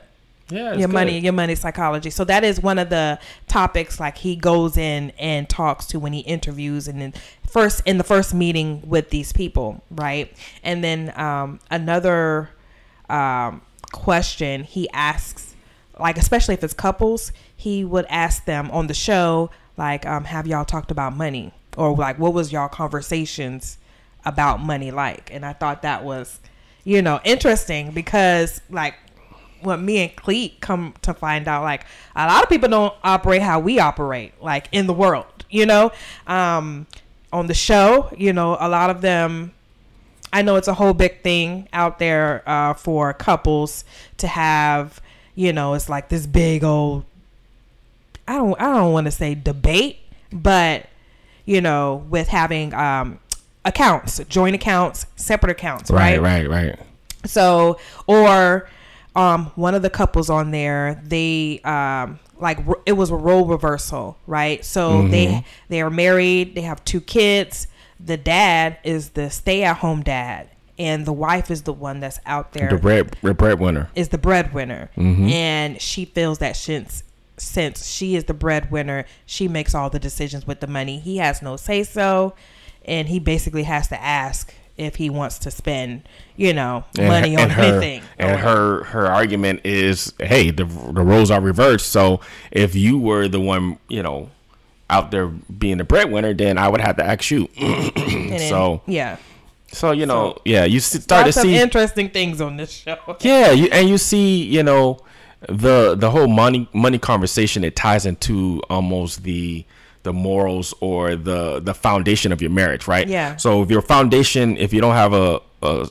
yeah, your money your money psychology so that is one of the topics like he goes in and talks to when he interviews and then first in the first meeting with these people right and then um, another um, question he asks like especially if it's couples he would ask them on the show like um, have y'all talked about money or like what was y'all conversations about money like and i thought that was you know interesting because like what me and Cleet come to find out, like a lot of people don't operate how we operate, like in the world, you know. Um, on the show, you know, a lot of them. I know it's a whole big thing out there uh, for couples to have, you know, it's like this big old. I don't. I don't want to say debate, but you know, with having um, accounts, joint accounts, separate accounts, right, right, right. so, or um, one of the couples on there, they um, like it was a role reversal, right? So they they are married, they have two kids. The dad is the stay-at-home dad, and the wife is the one that's out there The bread, the breadwinner. is the breadwinner, mm-hmm. and she feels that since since she is the breadwinner, she makes all the decisions with the money. He has no say so, and he basically has to ask if he wants to spend, you know, And money her- on and her, anything. or And her her argument is, hey, the the roles are reversed. So if you were the one, you know, out there being the breadwinner, then I would have to ask you. Then- so yeah, so you know, yeah, you start to see interesting things on this show. Yeah, you, and you see, you know, the the whole money money conversation. It ties into almost the the morals or the the foundation of your marriage, right? Yeah. So if your foundation, if you don't have a, a,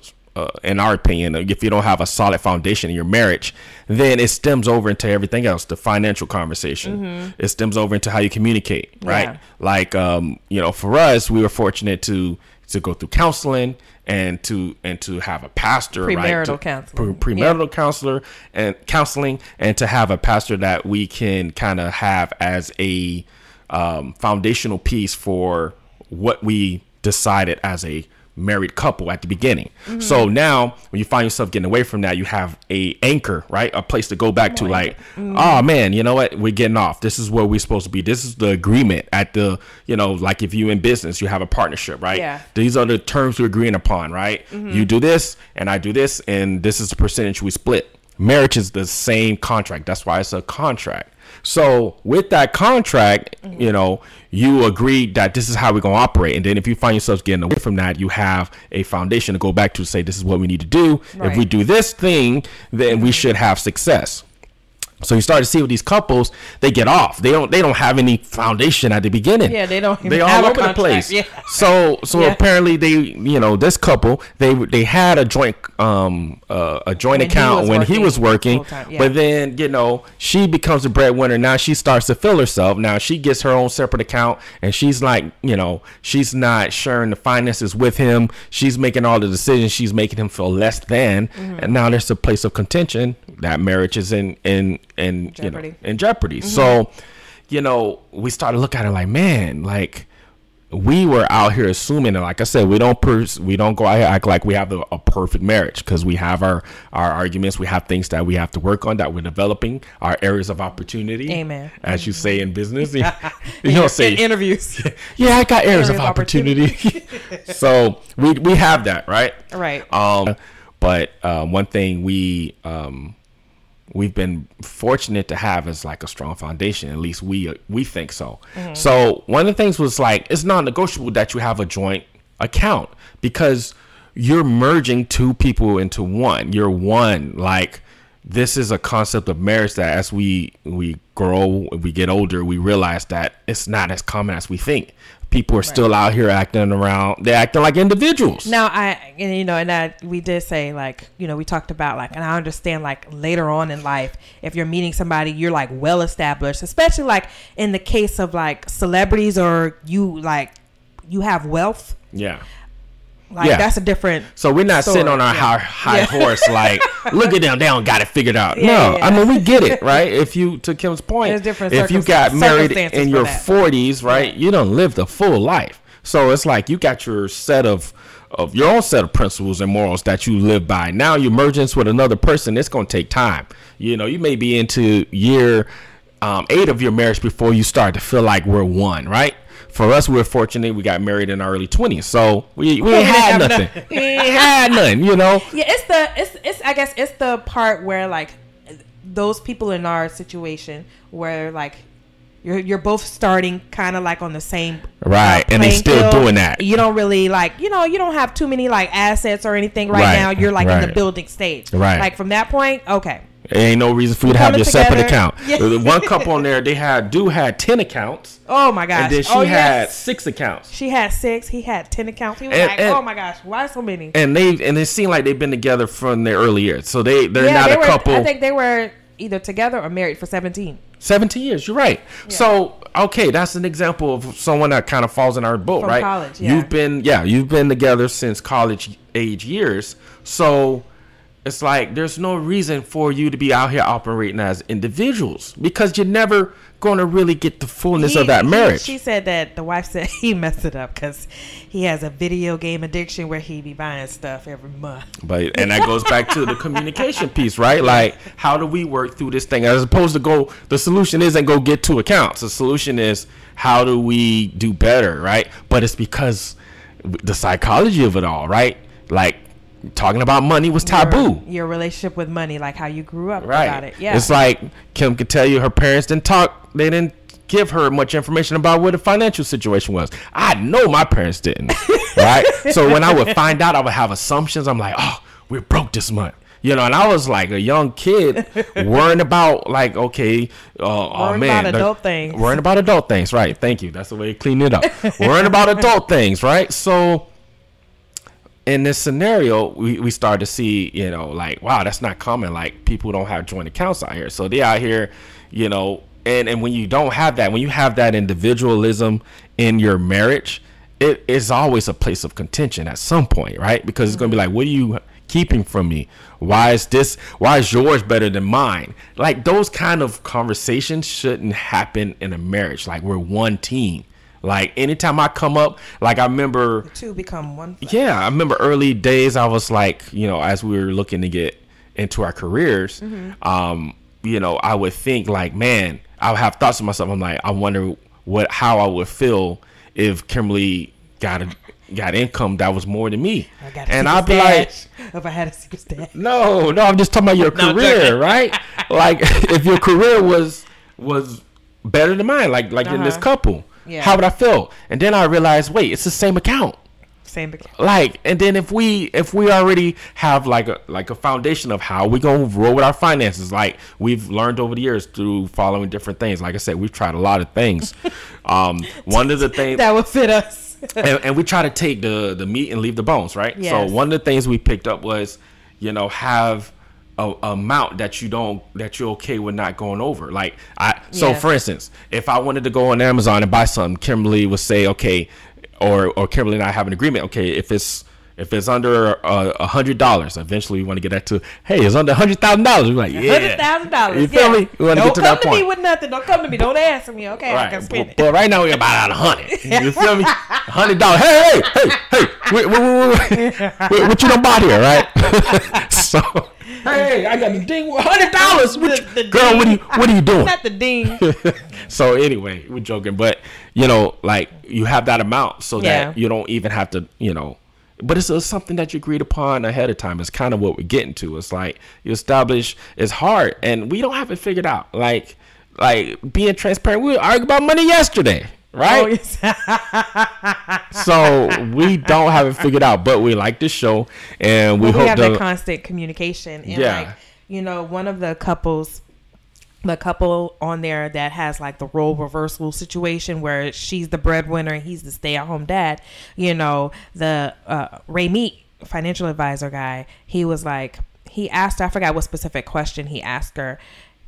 in our opinion, if you don't have a solid foundation in your marriage, then it stems over into everything else. The financial conversation. It stems over into how you communicate, right? Yeah. Like, um, you know, for us, we were fortunate to to go through counseling and to and to have a pastor, right? Premarital to- counseling. pre- premarital counselor and counseling and to have a pastor that we can kind of have as a um, foundational piece for what we decided as a married couple at the beginning. Mm-hmm. So now when you find yourself getting away from that, you have a anchor, right? A place to go back to like, Mm-hmm. oh man, you know what? We're getting off. This is where we're supposed to be. This is the agreement at the, you know, like if you in business, you have a partnership, right? Yeah. These are the terms we're agreeing upon, right? You do this and I do this and this is the percentage we split. Marriage is the same contract. That's why it's a contract. So with that contract, you know, you agreed that this is how we're gonna operate. And then if you find yourselves getting away from that, you have a foundation to go back to say this is what we need to do. If we do this thing, then we should have success. So you start to see with these couples, they get off. They don't. They don't have any foundation at the beginning. Yeah, they don't They all over the place. yeah. So so Yeah. apparently they, you know, this couple they they had a joint um uh, a joint When account was when he was working, yeah. but then you know she becomes a breadwinner. Now she starts to fill herself. Now she gets her own separate account, and she's like, you know, she's not sharing the finances with him. She's making all the decisions. She's making him feel less than, Mm-hmm. and now there's a place of contention. That marriage is in in in you know Jeopardy. Mm-hmm. in jeopardy. So, you know, we started to look at it like, man, like we were out here assuming, and like I said, we don't pers- we don't go out here act like we have a, a perfect marriage because we have our our arguments, we have things that we have to work on that we're developing, our areas of opportunity. Amen. As you say in business, you, you don't say in interviews. yeah, I got areas of Areas of opportunity. so we we have that, right? Right. Um, but uh, one thing we um, we've been fortunate to have is like a strong foundation. At least we we think so. Mm-hmm. So one of the things was like it's non-negotiable that you have a joint account because you're merging two people into one. You're one. Like this is a concept of marriage that as we we grow, we get older, we realize that it's not as common as we think. People are still out here acting around. They're acting like individuals. Now I and you know and that we did say like you know we talked about like and I understand like later on in life if you're meeting somebody you're like well established especially like in the case of like celebrities or you like you have wealth yeah. Like Yeah. that's a different So we're not sitting on our Yeah. high, high Yeah. horse like, look at them, they don't got it figured out. No. I mean we get it, right? If you to Kim's point, There's different if you got married in your forties, right, you don't live the full life. So it's like you got your set of of your own set of principles and morals that you live by. Now you're merging with another person. It's gonna take time. You know, you may be into year um, eight of your marriage before you start to feel like we're one, right? For us, we're fortunate. We got married in our early twenties, so we, we ain't had nothing. we ain't had nothing, you know. Yeah, it's the it's it's I guess it's the part where like those people in our situation where like you're you're both starting kind of like on the same uh, Right, and they still field. doing that. You don't really like you know you don't have too many like assets or anything right, Right, now. You're like in the building stage. Right. Like from that point, okay. There ain't no reason for you to have your separate account. Yeah. The one couple on there, they had do had ten accounts, Oh my gosh. and then she oh, had yes. six accounts. She had six. He had ten accounts. He was And- like, and- "Oh my gosh, why so many?" And they and it seemed like they've been together from their early years. So they they're not they a were. couple. I think they were either together or married for seventeen. 17 years. You're right. So okay, that's an example of someone that kind of falls in our boat, From right? college, yeah. You've been yeah, you've been together since college age years. So it's like there's no reason for you to be out here operating as individuals because you're never going to really get the fullness He- of that marriage. she said that the wife said he messed it up because he has a video game addiction where he be buying stuff every month. But and that goes back to the communication piece, right? Like, how do we work through this thing as opposed to go? The solution isn't go get two accounts. The solution is how do we do better, right? But it's because the psychology of it all, right? Like talking about money was taboo. Your, your relationship with money, like how you grew up right. about it. Yeah. It's like Kim could tell you her parents didn't talk. They didn't give her much information about what the financial situation was. I know my parents didn't. right. So when I would find out, I would have assumptions. I'm like, oh, we're broke this month. You know, and I was like a young kid worrying about like, okay, uh, oh Worrying man, about adult things. Worrying about adult things, right? Thank you. That's the way to clean it up. worrying about adult things, right? So in this scenario, we, we start to see, you know, like, wow, that's not common. Like people don't have joint accounts out here. So they out here, you know, and, and when you don't have that, when you have that individualism in your marriage, it is always a place of contention at some point, right? Because it's gonna be like, what are you keeping from me? Why is this why is yours better than mine? Like those kind of conversations shouldn't happen in a marriage. Like we're one team. Like anytime I come up, like I remember two become one. flesh. yeah, I remember early days. I was like, you know, as we were looking to get into our careers, um, you know, I would think like, man, I would have thoughts to myself. I'm like, I wonder what how I would feel if Kimberly got a got income that was more than me, I got a and I'd be like, stash. if I had a secret stash. no, no, I'm just talking about your career, right? Like if your career was was better than mine, like like in this Uh-huh. couple, Yeah. how would I feel? And then I realized, wait, it's the same account Same account. like and then if we if we already have like a like a foundation of how we gonna roll with our finances like we've learned over the years through following different things like i said we've tried a lot of things um one of the things That would fit us. and, and we try to take the the meat and leave the bones right Yes. so one of the things we picked up was you know have a, a amount that you don't that you're okay with not going over like i so Yeah. for instance if i wanted to go on amazon and buy something kimberly would say okay or or kimberly and i have an agreement okay if it's if it's under uh, a hundred dollars, eventually we want to get that to hey, it's under a hundred thousand dollars. We're like, yeah, Hundred thousand dollars. You feel me? We want to Don't get to come that to me with nothing. Don't come to me. Don't ask me. Okay, I can Right, spend but, it. but right now we're about at a hundred. You feel me? Hundred dollars. Hey, hey, hey, hey! Wait, wait, wait, wait. What, what you don't buy here, right? so, hey, I got the ding. Hundred dollars. Girl, what are you? What are you doing? Not the ding. so anyway, we're joking, but you know, like you have that amount so Yeah. that you don't even have to, you know. But it's, it's something that you agreed upon ahead of time. It's kind of what we're getting to. It's like you establish. It's hard, and we don't have it figured out. Like, like being transparent. We argued about money yesterday, right? Oh, so we don't have it figured out, but we like the show, and we But we hope have the that constant communication. And Yeah. like, you know, one of the couples, the couple on there that has like the role reversal situation where she's the breadwinner and he's the stay at home dad, you know, the uh, Ramit financial advisor guy, he was like, he asked, I forgot what specific question he asked her.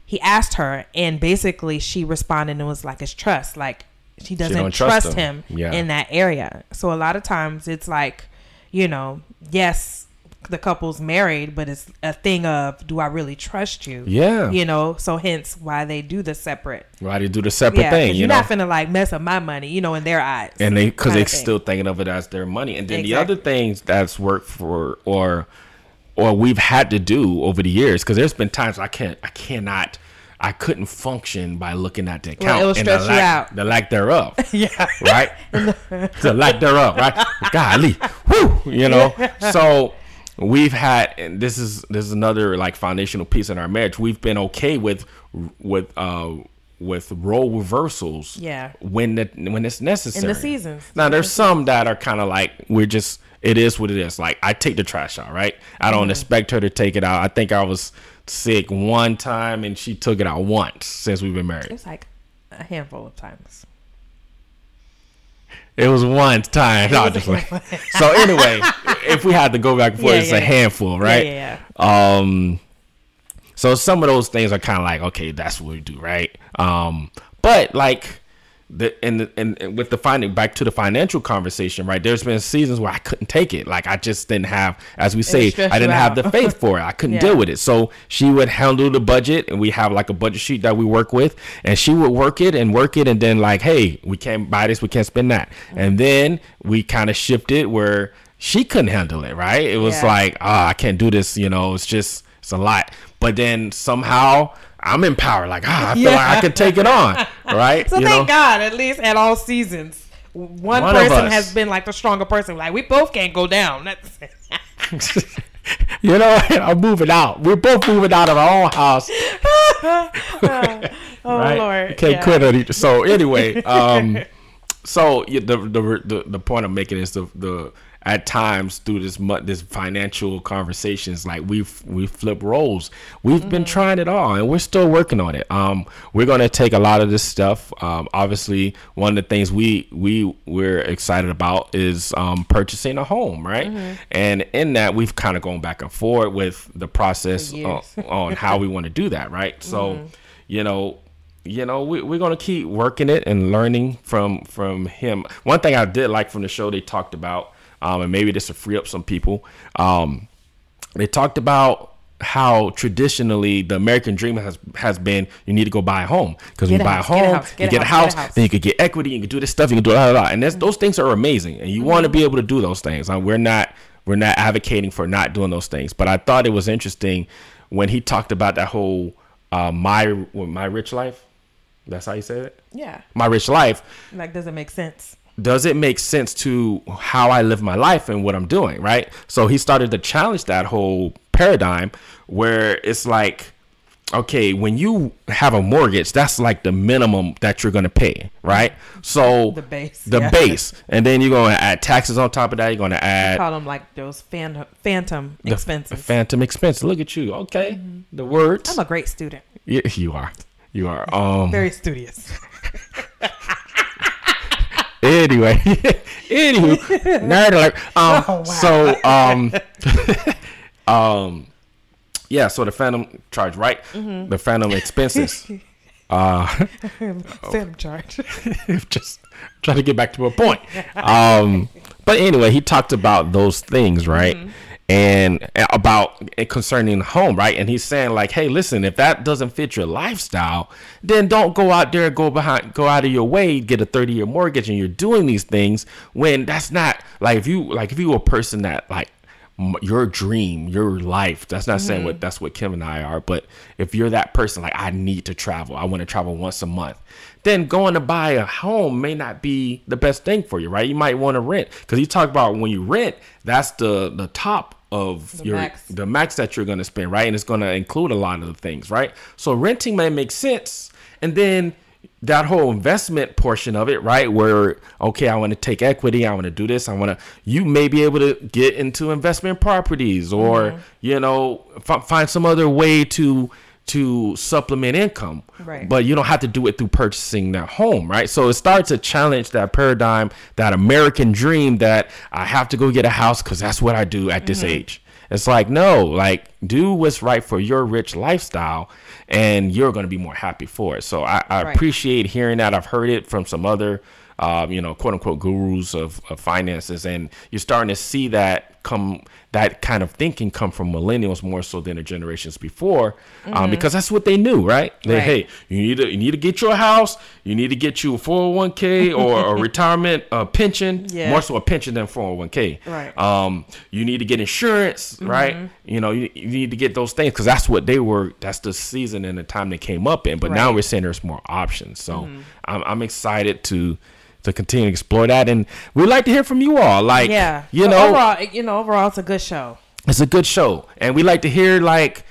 He asked her, and basically she responded and was like, it's trust. Like, she doesn't don't trust trust, him. him, Yeah. in that area. So a lot of times it's like, you know, yes, the couple's married, but it's a thing of do I really trust you? Yeah. You know, so hence why they do the separate. why do do the separate Yeah, thing. You you're know, not finna like mess up my money, you know, in their eyes. and they because they're still thinking of it as their money and then the other things that's worked for or or we've had to do over the years because there's been times i can't i cannot i couldn't function by looking at the account it'll and the stress you lack, out. the lack thereof yeah. right the lack thereof right golly Whew, you know so we've had and this is this is another like foundational piece in our marriage we've been okay with with uh with role reversals Yeah. when the when it's necessary in the seasons. now there's some that are kind of like we're just it is what it is like i take the trash out right i Mm-hmm. don't expect her to take it out i think i was sick one time and she took it out once since we've been married It's like a handful of times. It was one time. No, just like, so anyway, if we had to go back and forth, Yeah, it's yeah, a yeah. handful, right? Yeah, Um, so some of those things are kind of like, okay, that's what we do, right? Um, but like the and, and and with the finding back to the financial conversation, right? There's been seasons where I couldn't take it, like I just didn't have, as we say, I didn't have the faith for it. I couldn't Yeah. deal with it. So she would handle the budget, and we have like a budget sheet that we work with, and she would work it and work it, and then like, hey, we can't buy this, we can't spend that, and then we kind of shifted where she couldn't handle it, right? It was Yeah. like, ah, I can't do this, you know, it's just it's a lot. But then somehow I'm empowered, like ah, I feel Yeah. like I could take it on, right? So you thank know? God, at least at all seasons, one, One person has been like the stronger person. Like we both can't go down. That's you know, I'm moving out. We're both moving out of our own house. oh right? Lord. You can't yeah. quit on each. So anyway, um, so the, the the the point I'm making is the the at times through this this financial conversations, like we've we flip roles. We've Mm-hmm. been trying it all, and we're still working on it. Um, we're gonna take a lot of this stuff. Um, obviously, one of the things we we we're excited about is um, purchasing a home, right? Mm-hmm. And in that, we've kind of gone back and forth with the process on, on how we want to do that, right? So, Mm-hmm. you know, you know, we, we're gonna keep working it and learning from from him. One thing I did like from the show, they talked about, um, and maybe this will free up some people. Um, they talked about how traditionally the American dream has has been you need to go buy a home because when you buy a house, a home, you get a house, house, get a house. then you could get equity, you can do this stuff, you can do blah, blah, blah. and that's, those things are amazing, and you want to be able to do those things. Uh, we're not we're not advocating for not doing those things, but I thought it was interesting when he talked about that whole uh, my my rich life. That's how you say it. Yeah. My rich life Like doesn't make sense. Does it make sense to how I live my life and what I'm doing, right? So he started to challenge that whole paradigm where it's like, okay, when you have a mortgage, that's like the minimum that you're gonna pay, right? So The base, the yeah. base, and then you're gonna add taxes on top of that. You're gonna add Call them like those phantom phantom the expenses. phantom expense. Look at you, okay? The words. I'm a great student. Yeah, you are. You are. Um. Very studious. anyway, anywho, nerd alert. Um, Oh, wow. so um, um, yeah. So the phantom charge, right? Mm-hmm. The phantom expenses. uh, Phantom charge. just trying to get back to a point. Um, but anyway, he talked about those things, right? Mm-hmm. And about concerning home, right? And he's saying like, hey, listen, if that doesn't fit your lifestyle, then don't go out there and go behind, go out of your way, get a thirty year mortgage, and you're doing these things when that's not like if you like if you were a person that like your dream, your life. That's not saying what mm-hmm. that's what Kim and I are, but if you're that person, like I need to travel, I want to travel once a month, then going to buy a home may not be the best thing for you, right? You might want to rent because you talk about when you rent, that's the the top of The your max. the max that you're going to spend, right? And it's going to include a lot of the things, right? So renting may make sense, and then that whole investment portion of it, right? Where okay, I want to take equity, I want to do this, I want to. You may be able to get into investment properties, or Mm-hmm. you know, f- find some other way to to supplement income. Right. But you don't have to do it through purchasing that home, right? So it starts to challenge that paradigm, that American dream that I have to go get a house because that's what I do at this age. It's like, no, like do what's right for your rich lifestyle and you're going to be more happy for it. So I, I Right. appreciate hearing that. I've heard it from some other, um, you know, quote unquote gurus of, of finances. And you're starting to see that come, that kind of thinking come from millennials more so than the generations before, um, because that's what they knew, right? They, Right. Hey, you need to, you need to get your house. You need to get you a 401k or a retirement uh, pension, Yeah. more so a pension than 401k. Right. Um, you need to get insurance, right? You know, you, you need to get those things because that's what they were. That's the season and the time they came up in. But now we're saying there's more options. So I'm, I'm excited to to continue to explore that, and we'd like to hear from you all. Like, Yeah. you know, overall, you know, overall, it's a good show. it's a good show, and we like to hear like,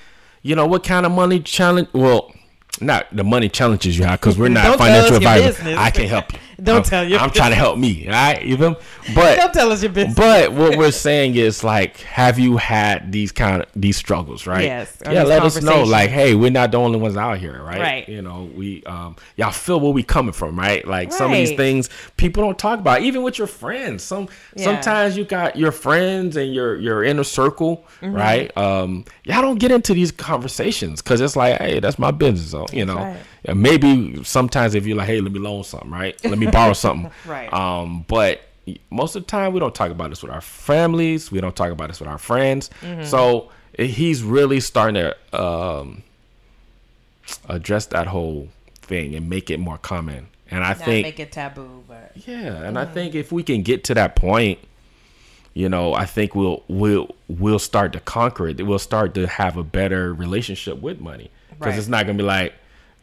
you know, what kind of money challenge. Well, not the money challenges you have because we're not financial advisors. I can't help you. Don't I'm, tell your I'm trying to help me. All right, even. But Don't tell us your business. but what we're saying is like, have you had these kind of these struggles, right? Yes, Yeah, let us know. Like, hey, we're not the only ones out here, right? Right. You know, we um, y'all feel where we coming from, right? Like some of these things people don't talk about, even with your friends. Some Yeah. sometimes you got your friends and your your inner circle, Mm-hmm. right? Um, y'all don't get into these conversations because it's like, hey, that's my business, so you know. right. Maybe sometimes if you're like, hey, let me loan something, right? Let me borrow something, Right. Um, but most of the time we don't talk about this with our families. We don't talk about this with our friends. Mm-hmm. So eh, he's really starting to um, address that whole thing and make it more common. And I Not think make it taboo, but yeah, and I think if we can get to that point, you know, I think we'll we'll we'll start to conquer it. We'll start to have a better relationship with money because Right. it's not gonna be like,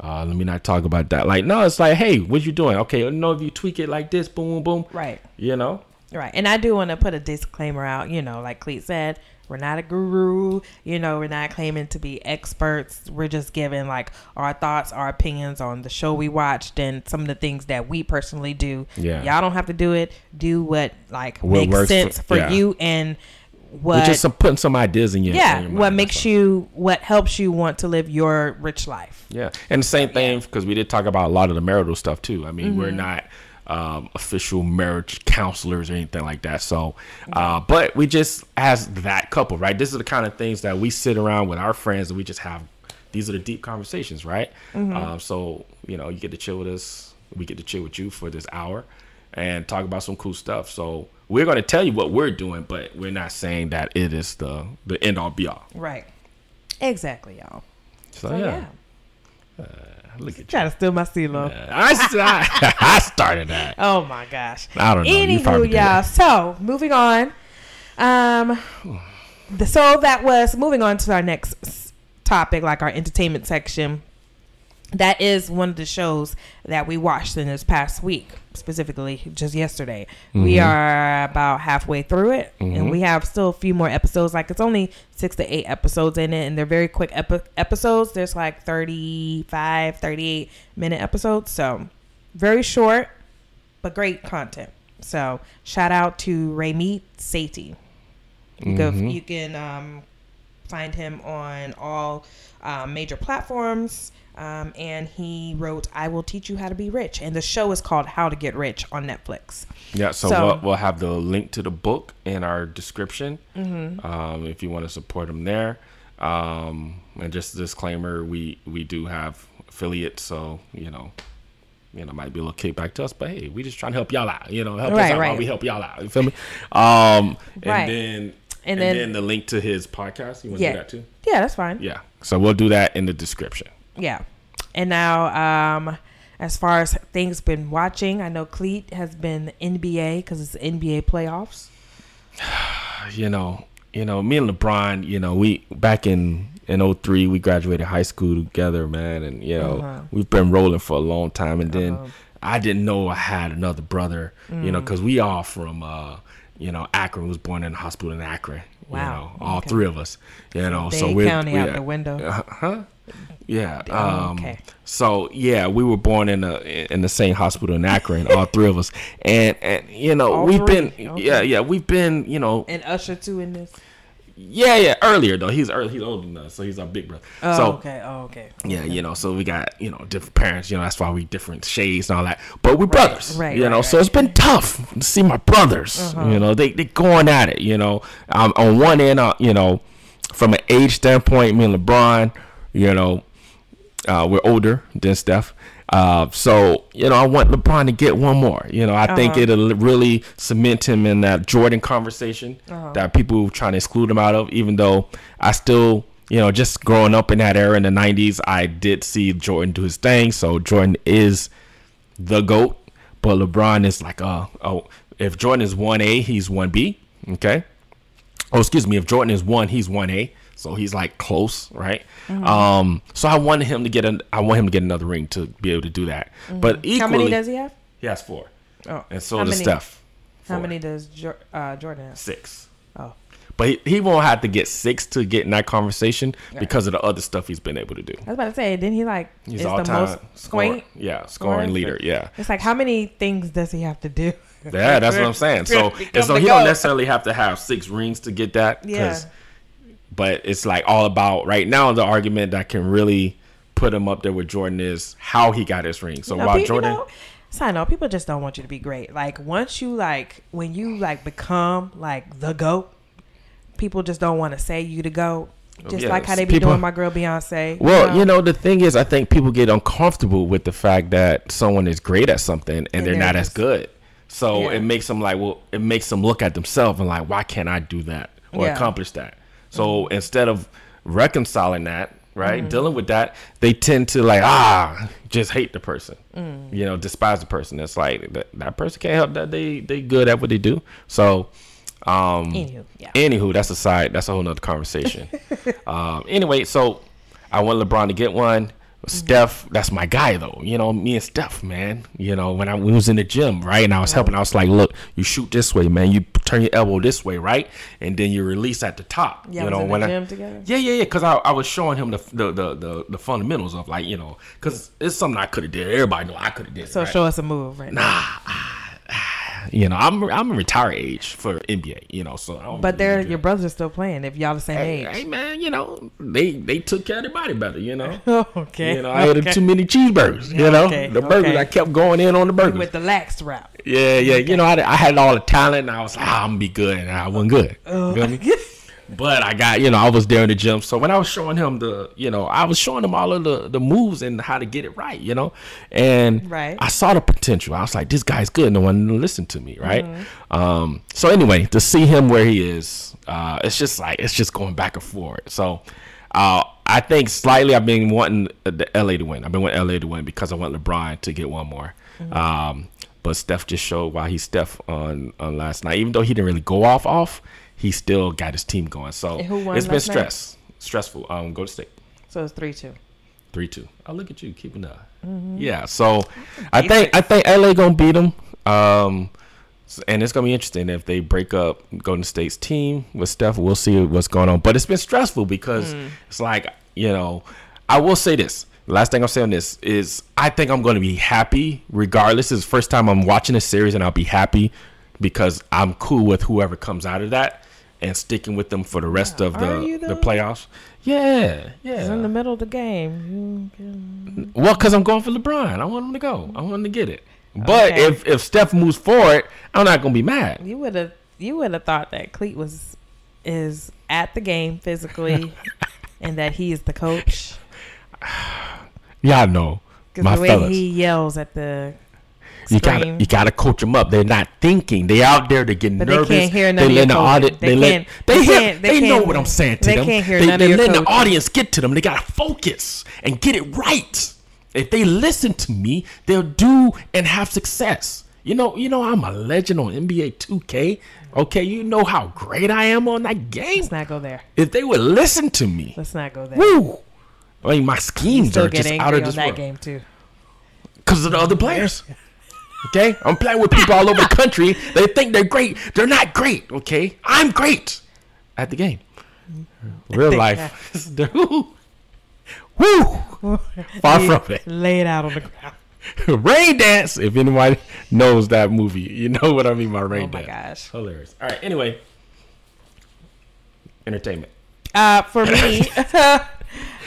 Uh, let me not talk about that. Like, no, it's like, hey, what you doing? Okay, no, if you tweak it like this, boom, boom, boom. Right. You know, Right. And I do want to put a disclaimer out, you know, like Cleet said, we're not a guru, you know, we're not claiming to be experts. We're just giving like our thoughts, our opinions on the show we watched and some of the things that we personally do. Yeah. Y'all don't have to do it. Do what like What makes works for- sense for, yeah. you and what just some, putting some ideas in your yeah, in your what makes you what helps you want to live your rich life. Yeah, and the same thing because we did talk about a lot of the marital stuff too. I mean, Mm-hmm. we're not um, official marriage counselors or anything like that. So, uh, but we just as that couple, right? This is the kind of things that we sit around with our friends and we just have. These are the deep conversations, right? Mm-hmm. Um, so you know, you get to chill with us. We get to chill with you for this hour and talk about some cool stuff. So we're going to tell you what we're doing, but we're not saying that it is the the end all be all. Right. Exactly, y'all. So, So yeah, yeah. look at you. Try to steal my CeeLo. I, I, I started that. Oh my gosh. I don't know. You Anywho, y'all. So moving on. Um, the, so that was moving on to our next topic, like our entertainment section. That is one of the shows that we watched in this past week, specifically just yesterday. We Mm-hmm. are about halfway through it, and we have still a few more episodes. Like it's only six to eight episodes in it, and they're very quick epi- episodes. There's like 35, 38 minute episodes, so very short but great content. So shout out to Ramit Sethi. You can you can um, find him on all um, major platforms. Um, and he wrote "I Will Teach You How to Be Rich," and the show is called "How to Get Rich" on Netflix. Yeah, so, So- we'll, we'll have the link to the book in our description Mm-hmm. um, if you want to support them there. Um, and just a disclaimer, we we do have affiliates, so you know, you know, might be a little kickback to us, but hey, we just trying to help y'all out. You know, help us Right, out while we help y'all out. You feel me? Um, and Right. then And and, then- then, the link to his podcast. You want to Yeah, do that too? yeah, that's fine. Yeah. So we'll do that in the description. Yeah. And now, um, as far as things been watching, I know Cleet has been NBA because it's NBA playoffs. you know, you know, me and LeBron, you know, we back in in 03, we graduated high school together, man, and you know, Uh-huh. we've been rolling for a long time and then I didn't know I had another brother, you know, Mm. cuz we all from uh you know, Akron was born in a hospital in Akron. You Wow. know, all Okay. three of us. You know, so we're County out we're- the window. uh, huh? Yeah. Oh, Um, okay. So yeah, we were born in a in the same hospital in Akron, all three of us, and and you know All we've three? been Okay. yeah yeah we've been you know And Usher too in this. yeah, yeah, earlier though. He's early, he's older than us, so he's our big brother. Oh, so okay. Oh, okay. yeah, you know, so we got you know different parents. You know, that's why we different shades and all that. But we're brothers, right, You right, know, so right. it's been tough to see my brothers. You know, they they going at it. You know, um, on one end, uh, you know, from an age standpoint, me and LeBron, you know, uh, we're older than Steph. Uh, so you know, I want LeBron to get one more. You know, I think it'll really cement him in that Jordan conversation that people trying to exclude him out of. Even though I still, you know, just growing up in that era in the '90s, I did see Jordan do his thing. So Jordan is the goat, but LeBron is like, uh, oh, if Jordan is one A, he's one B. Okay. Oh, excuse me. If Jordan is one, he's one A. So he's like close, right? Mm-hmm. Um, so I wanted him to get an, I want him to get another ring to be able to do that. But equally, Mm-hmm. How many does he have? he has four, Oh, and so how does many, Steph. How many does Jor- uh, Jordan have? Six. Oh, But he, he won't have to get six to get in that conversation because of the other stuff he's been able to do. I was about to say, didn't he like He's all the time most scoring, yeah, scoring leader, yeah. It's like how many things does he have to do? Yeah, that's what I'm saying. So, and so he don't necessarily have to have six rings to get that. Yeah. But it's like all about right now. The argument that can really put him up there with Jordan is how he got his ring. So while Jordan, you know, know people just don't want you to be great. Like once you like when you like become like the goat, people just don't want to say you the goat. Oh, just Yeah, like how they be people- doing my girl Beyonce. well, you um, know, the thing is, I think people get uncomfortable with the fact that someone is great at something and, they're, they're not as good. So Yeah. it makes them like, well, it makes them look at themselves and like, why can't I do that or Yeah. Accomplish that? So instead of reconciling that, right, Mm-hmm. dealing with that, they tend to like, ah, just hate the person, Mm. you know, despise the person. It's like that, that person can't help that they they good at what they do. So, um, Anywho, yeah. Anywho, that's a side. That's a whole nother conversation. um, anyway, so I want LeBron to get one. Steph, that's my guy though. You know, me and Steph, man. You know, when I we was in the gym, right, and I was helping, I was like, look, you shoot this way, man. You turn your elbow this way, right, and then you release at the top. Yeah, you know, when gym I, together? yeah, yeah, yeah, because I, I was showing him the the, the the the fundamentals of like you know, because it's something I could have did. Everybody know I could have did. So right? show us a move right now. Ah, you know, I'm I'm a retired age for NBA. You know, so But they're your brothers are still playing if y'all the same Hey, age. hey, man, you know they they took care of their body better. You know. okay. You know, I okay. ate too many cheeseburgers. You know, Okay, the burgers okay. I kept going in on the burgers. with the lax wrap. yeah, yeah. You know, I, I had all the talent, and I was like, ah, I'm gonna be good, and I wasn't good. Oh. You me? But I got, you know, I was there in the gym. So when I was showing him the, you know, I was showing him all of the, the moves and how to get it right, you know, and Right. I saw the potential. I was like, this guy's good. No one listened to me, right? Mm-hmm. Um, so anyway, to see him where he is, uh, it's just like it's just going back and forth. So uh, I think slightly I've been wanting the LA to win. I've been wanting LA to win because I want LeBron to get one more. Mm-hmm. Um, but Steph just showed why he's Steph on, on last night. Even though he didn't really go off off, he still got his team going. So it's been last night? stress, stressful. Um, go to state So it's three two. three two. Oh, look at you keeping up. Mm-hmm. Yeah. So I think I think LA gonna beat them. Um, and it's gonna be interesting if they break up Golden State's team with Steph. We'll see what's going on. But it's been stressful because Mm. it's like you know. I will say this. Last thing I'll say on this is I think I'm going to be happy regardless. Is the first time I'm watching a series and I'll be happy because I'm cool with whoever comes out of that and sticking with them for the rest of the the playoffs. Yeah, yeah. In the middle of the game. Can- Well, because I'm going for LeBron. I want him to go. I want him to get it. But Okay. if if Steph moves forward, I'm not gonna be mad. You would have you would have thought that Cleat was is at the game physically, and that he is the coach. Y'all know Because my the way fellas. he yells at the you gotta you gotta coach them up. They're not thinking. They out there. They get But they nervous. can't hear none they let the audience. They They, let can't- they, they hear. they They, know what I'm saying to they them. can't hear they none they letting the audience get to them. They gotta focus and get it right. If they listen to me, they'll do and have success. You know, you know, I'm a legend on NBA 2K. Okay, you know how great I am on that game. Let's not go there. If they would listen to me, Let's not go there. woo! I mean, my schemes are just out of this on that world game too. because of the other players. Okay, I'm playing with people all over the country. They think they're great. They're not great. Okay, I'm great at the game. Real life, woo, woo, far from it. Lay it out on the ground. Rain dance. If anybody knows that movie, you know what I mean by rain Dance. Oh my dance. gosh. Hilarious. All right. Anyway, entertainment. Uh, for me,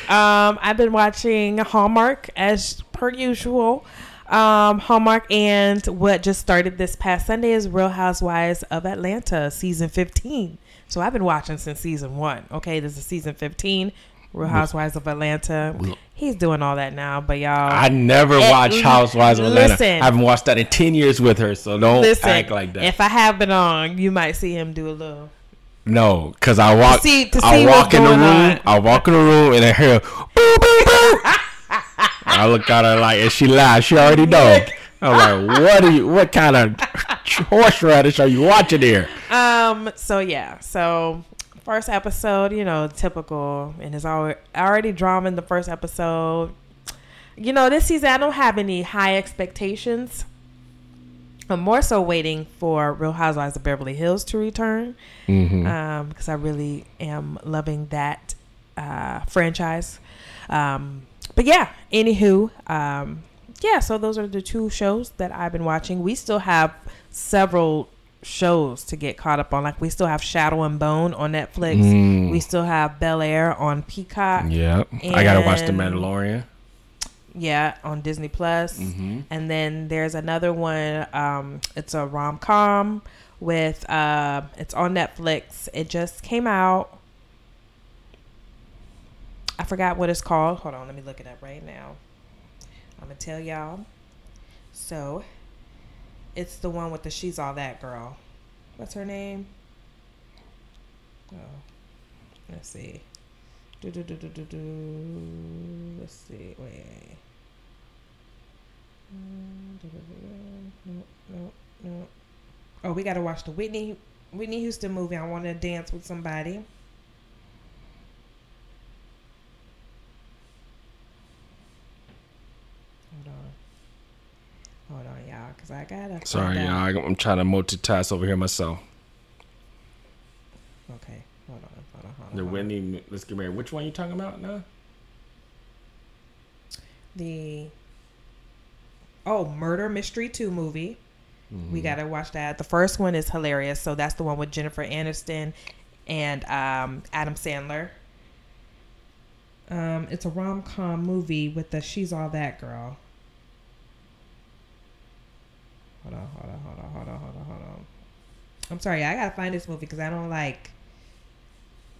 um, I've been watching Hallmark as per usual. Um, Hallmark and what just started this past Sunday is Real Housewives of Atlanta season 15. So I've been watching since season one. Okay, this is season 15. Real Housewives of Atlanta. He's doing all that now, but y'all. I never Eh, watched Housewives of Atlanta. listen. I haven't watched that in ten years with her, so don't Listen, act like that. if I have been on, you might see him do a little. No, because I walk. to see- to I walk in the room. on. I walk in the room and I hear. Boo, boo, boo. I look at her like, and she laughs. She already know. I'm like, what are you? What kind of horseradish are you watching here? Um. So yeah. So first episode, you know, typical, and it's already already drama in the first episode. You know, this season I don't have any high expectations. I'm more so waiting for Real Housewives of Beverly Hills to return, Mm-hmm. um, because I really am loving that uh, franchise. Um, but yeah, anywho, um, yeah. So those are the two shows that I've been watching. We still have several shows to get caught up on. Like we still have Shadow and Bone on Netflix. Mm. We still have Bel Air on Peacock. Yeah, I gotta watch The Mandalorian. Yeah, on Disney Plus. Mm-hmm. And then there's another one. Um, it's a rom com with. Uh, it's on Netflix. It just came out. I forgot what it's called. Hold on, let me look it up right now. I'm gonna tell y'all. So, it's the one with the she's all that girl. What's her name? Oh, let's see. Do do do do do do. Let's see. Wait. No, no, no. Oh, we gotta watch the Whitney Whitney Houston movie. I want to dance with somebody. Hold on, y'all, because I gotta. Sorry, y'all. out. I'm trying to multitask over here myself. Okay, hold on, hold on, hold on. The. Wendy, let's get married. Which one you talking about now? The oh, Murder Mystery Two movie. We gotta watch that. The first one is hilarious. So that's the one with Jennifer Aniston and um, Adam Sandler. Um, it's a rom com movie with the She's All That girl. Hold on, hold on, hold on, hold on, hold on, hold on. I'm sorry, I gotta find this movie because I don't like.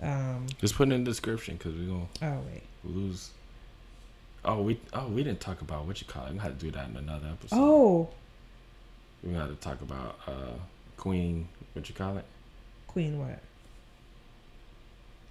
Um. Just put it in the description because we're gonna Oh wait. lose. Oh, we oh we didn't talk about what you call it. We had to do that in another episode. Oh, we had to talk about uh Queen. What you call it? Queen what?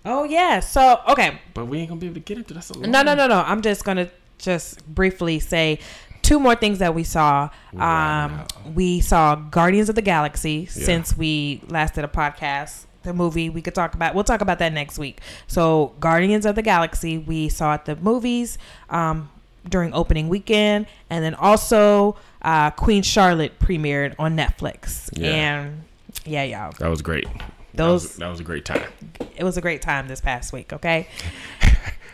Oh yeah. So okay. But we ain't gonna be able to get into that. So No, no, no, no. I'm just gonna just briefly say two more things that we saw. Wow. Um, we saw Guardians of the Galaxy Yeah. since we last did a podcast. The movie we could talk about. We'll talk about that next week. So Guardians of the Galaxy we saw at the movies um, during opening weekend, and then also uh, Queen Charlotte premiered on Netflix. Yeah. And yeah, y'all, That was great. that Those- was, that was a great time. it was a great time this past week. Okay.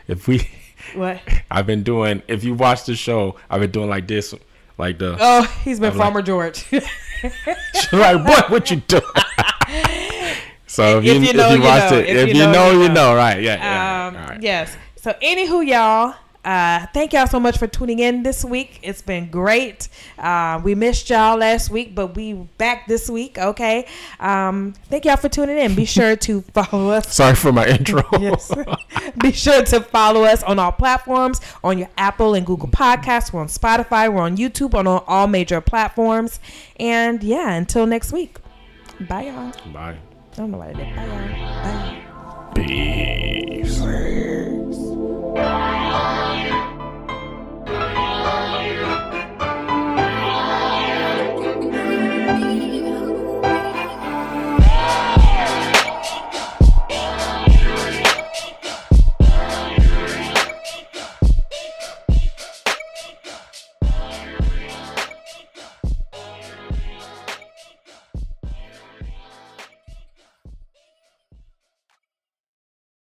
If we, What? I've been doing. If you watch the show, I've been doing like this, like the Oh, he's been I'm like- Farmer George. like what? What you doing? so if, If you, you know, if you you watched know. it, if, you know, you know, right? Yeah. yeah. Um, right. Yes. So, anywho, y'all, uh, thank y'all so much for tuning in this week. It's been great. Uh, we missed y'all last week, but we back this week. Okay. Um, thank y'all for tuning in. Be sure to follow us. Sorry for my intro. Yes. Be sure to follow us on all platforms on your Apple and Google Podcasts. We're on Spotify. We're on YouTube. On all, major platforms. And yeah, until next week. Bye, y'all. Bye. I don't know what I did. Bye, y'all. Bye. Peace. Where are you? You?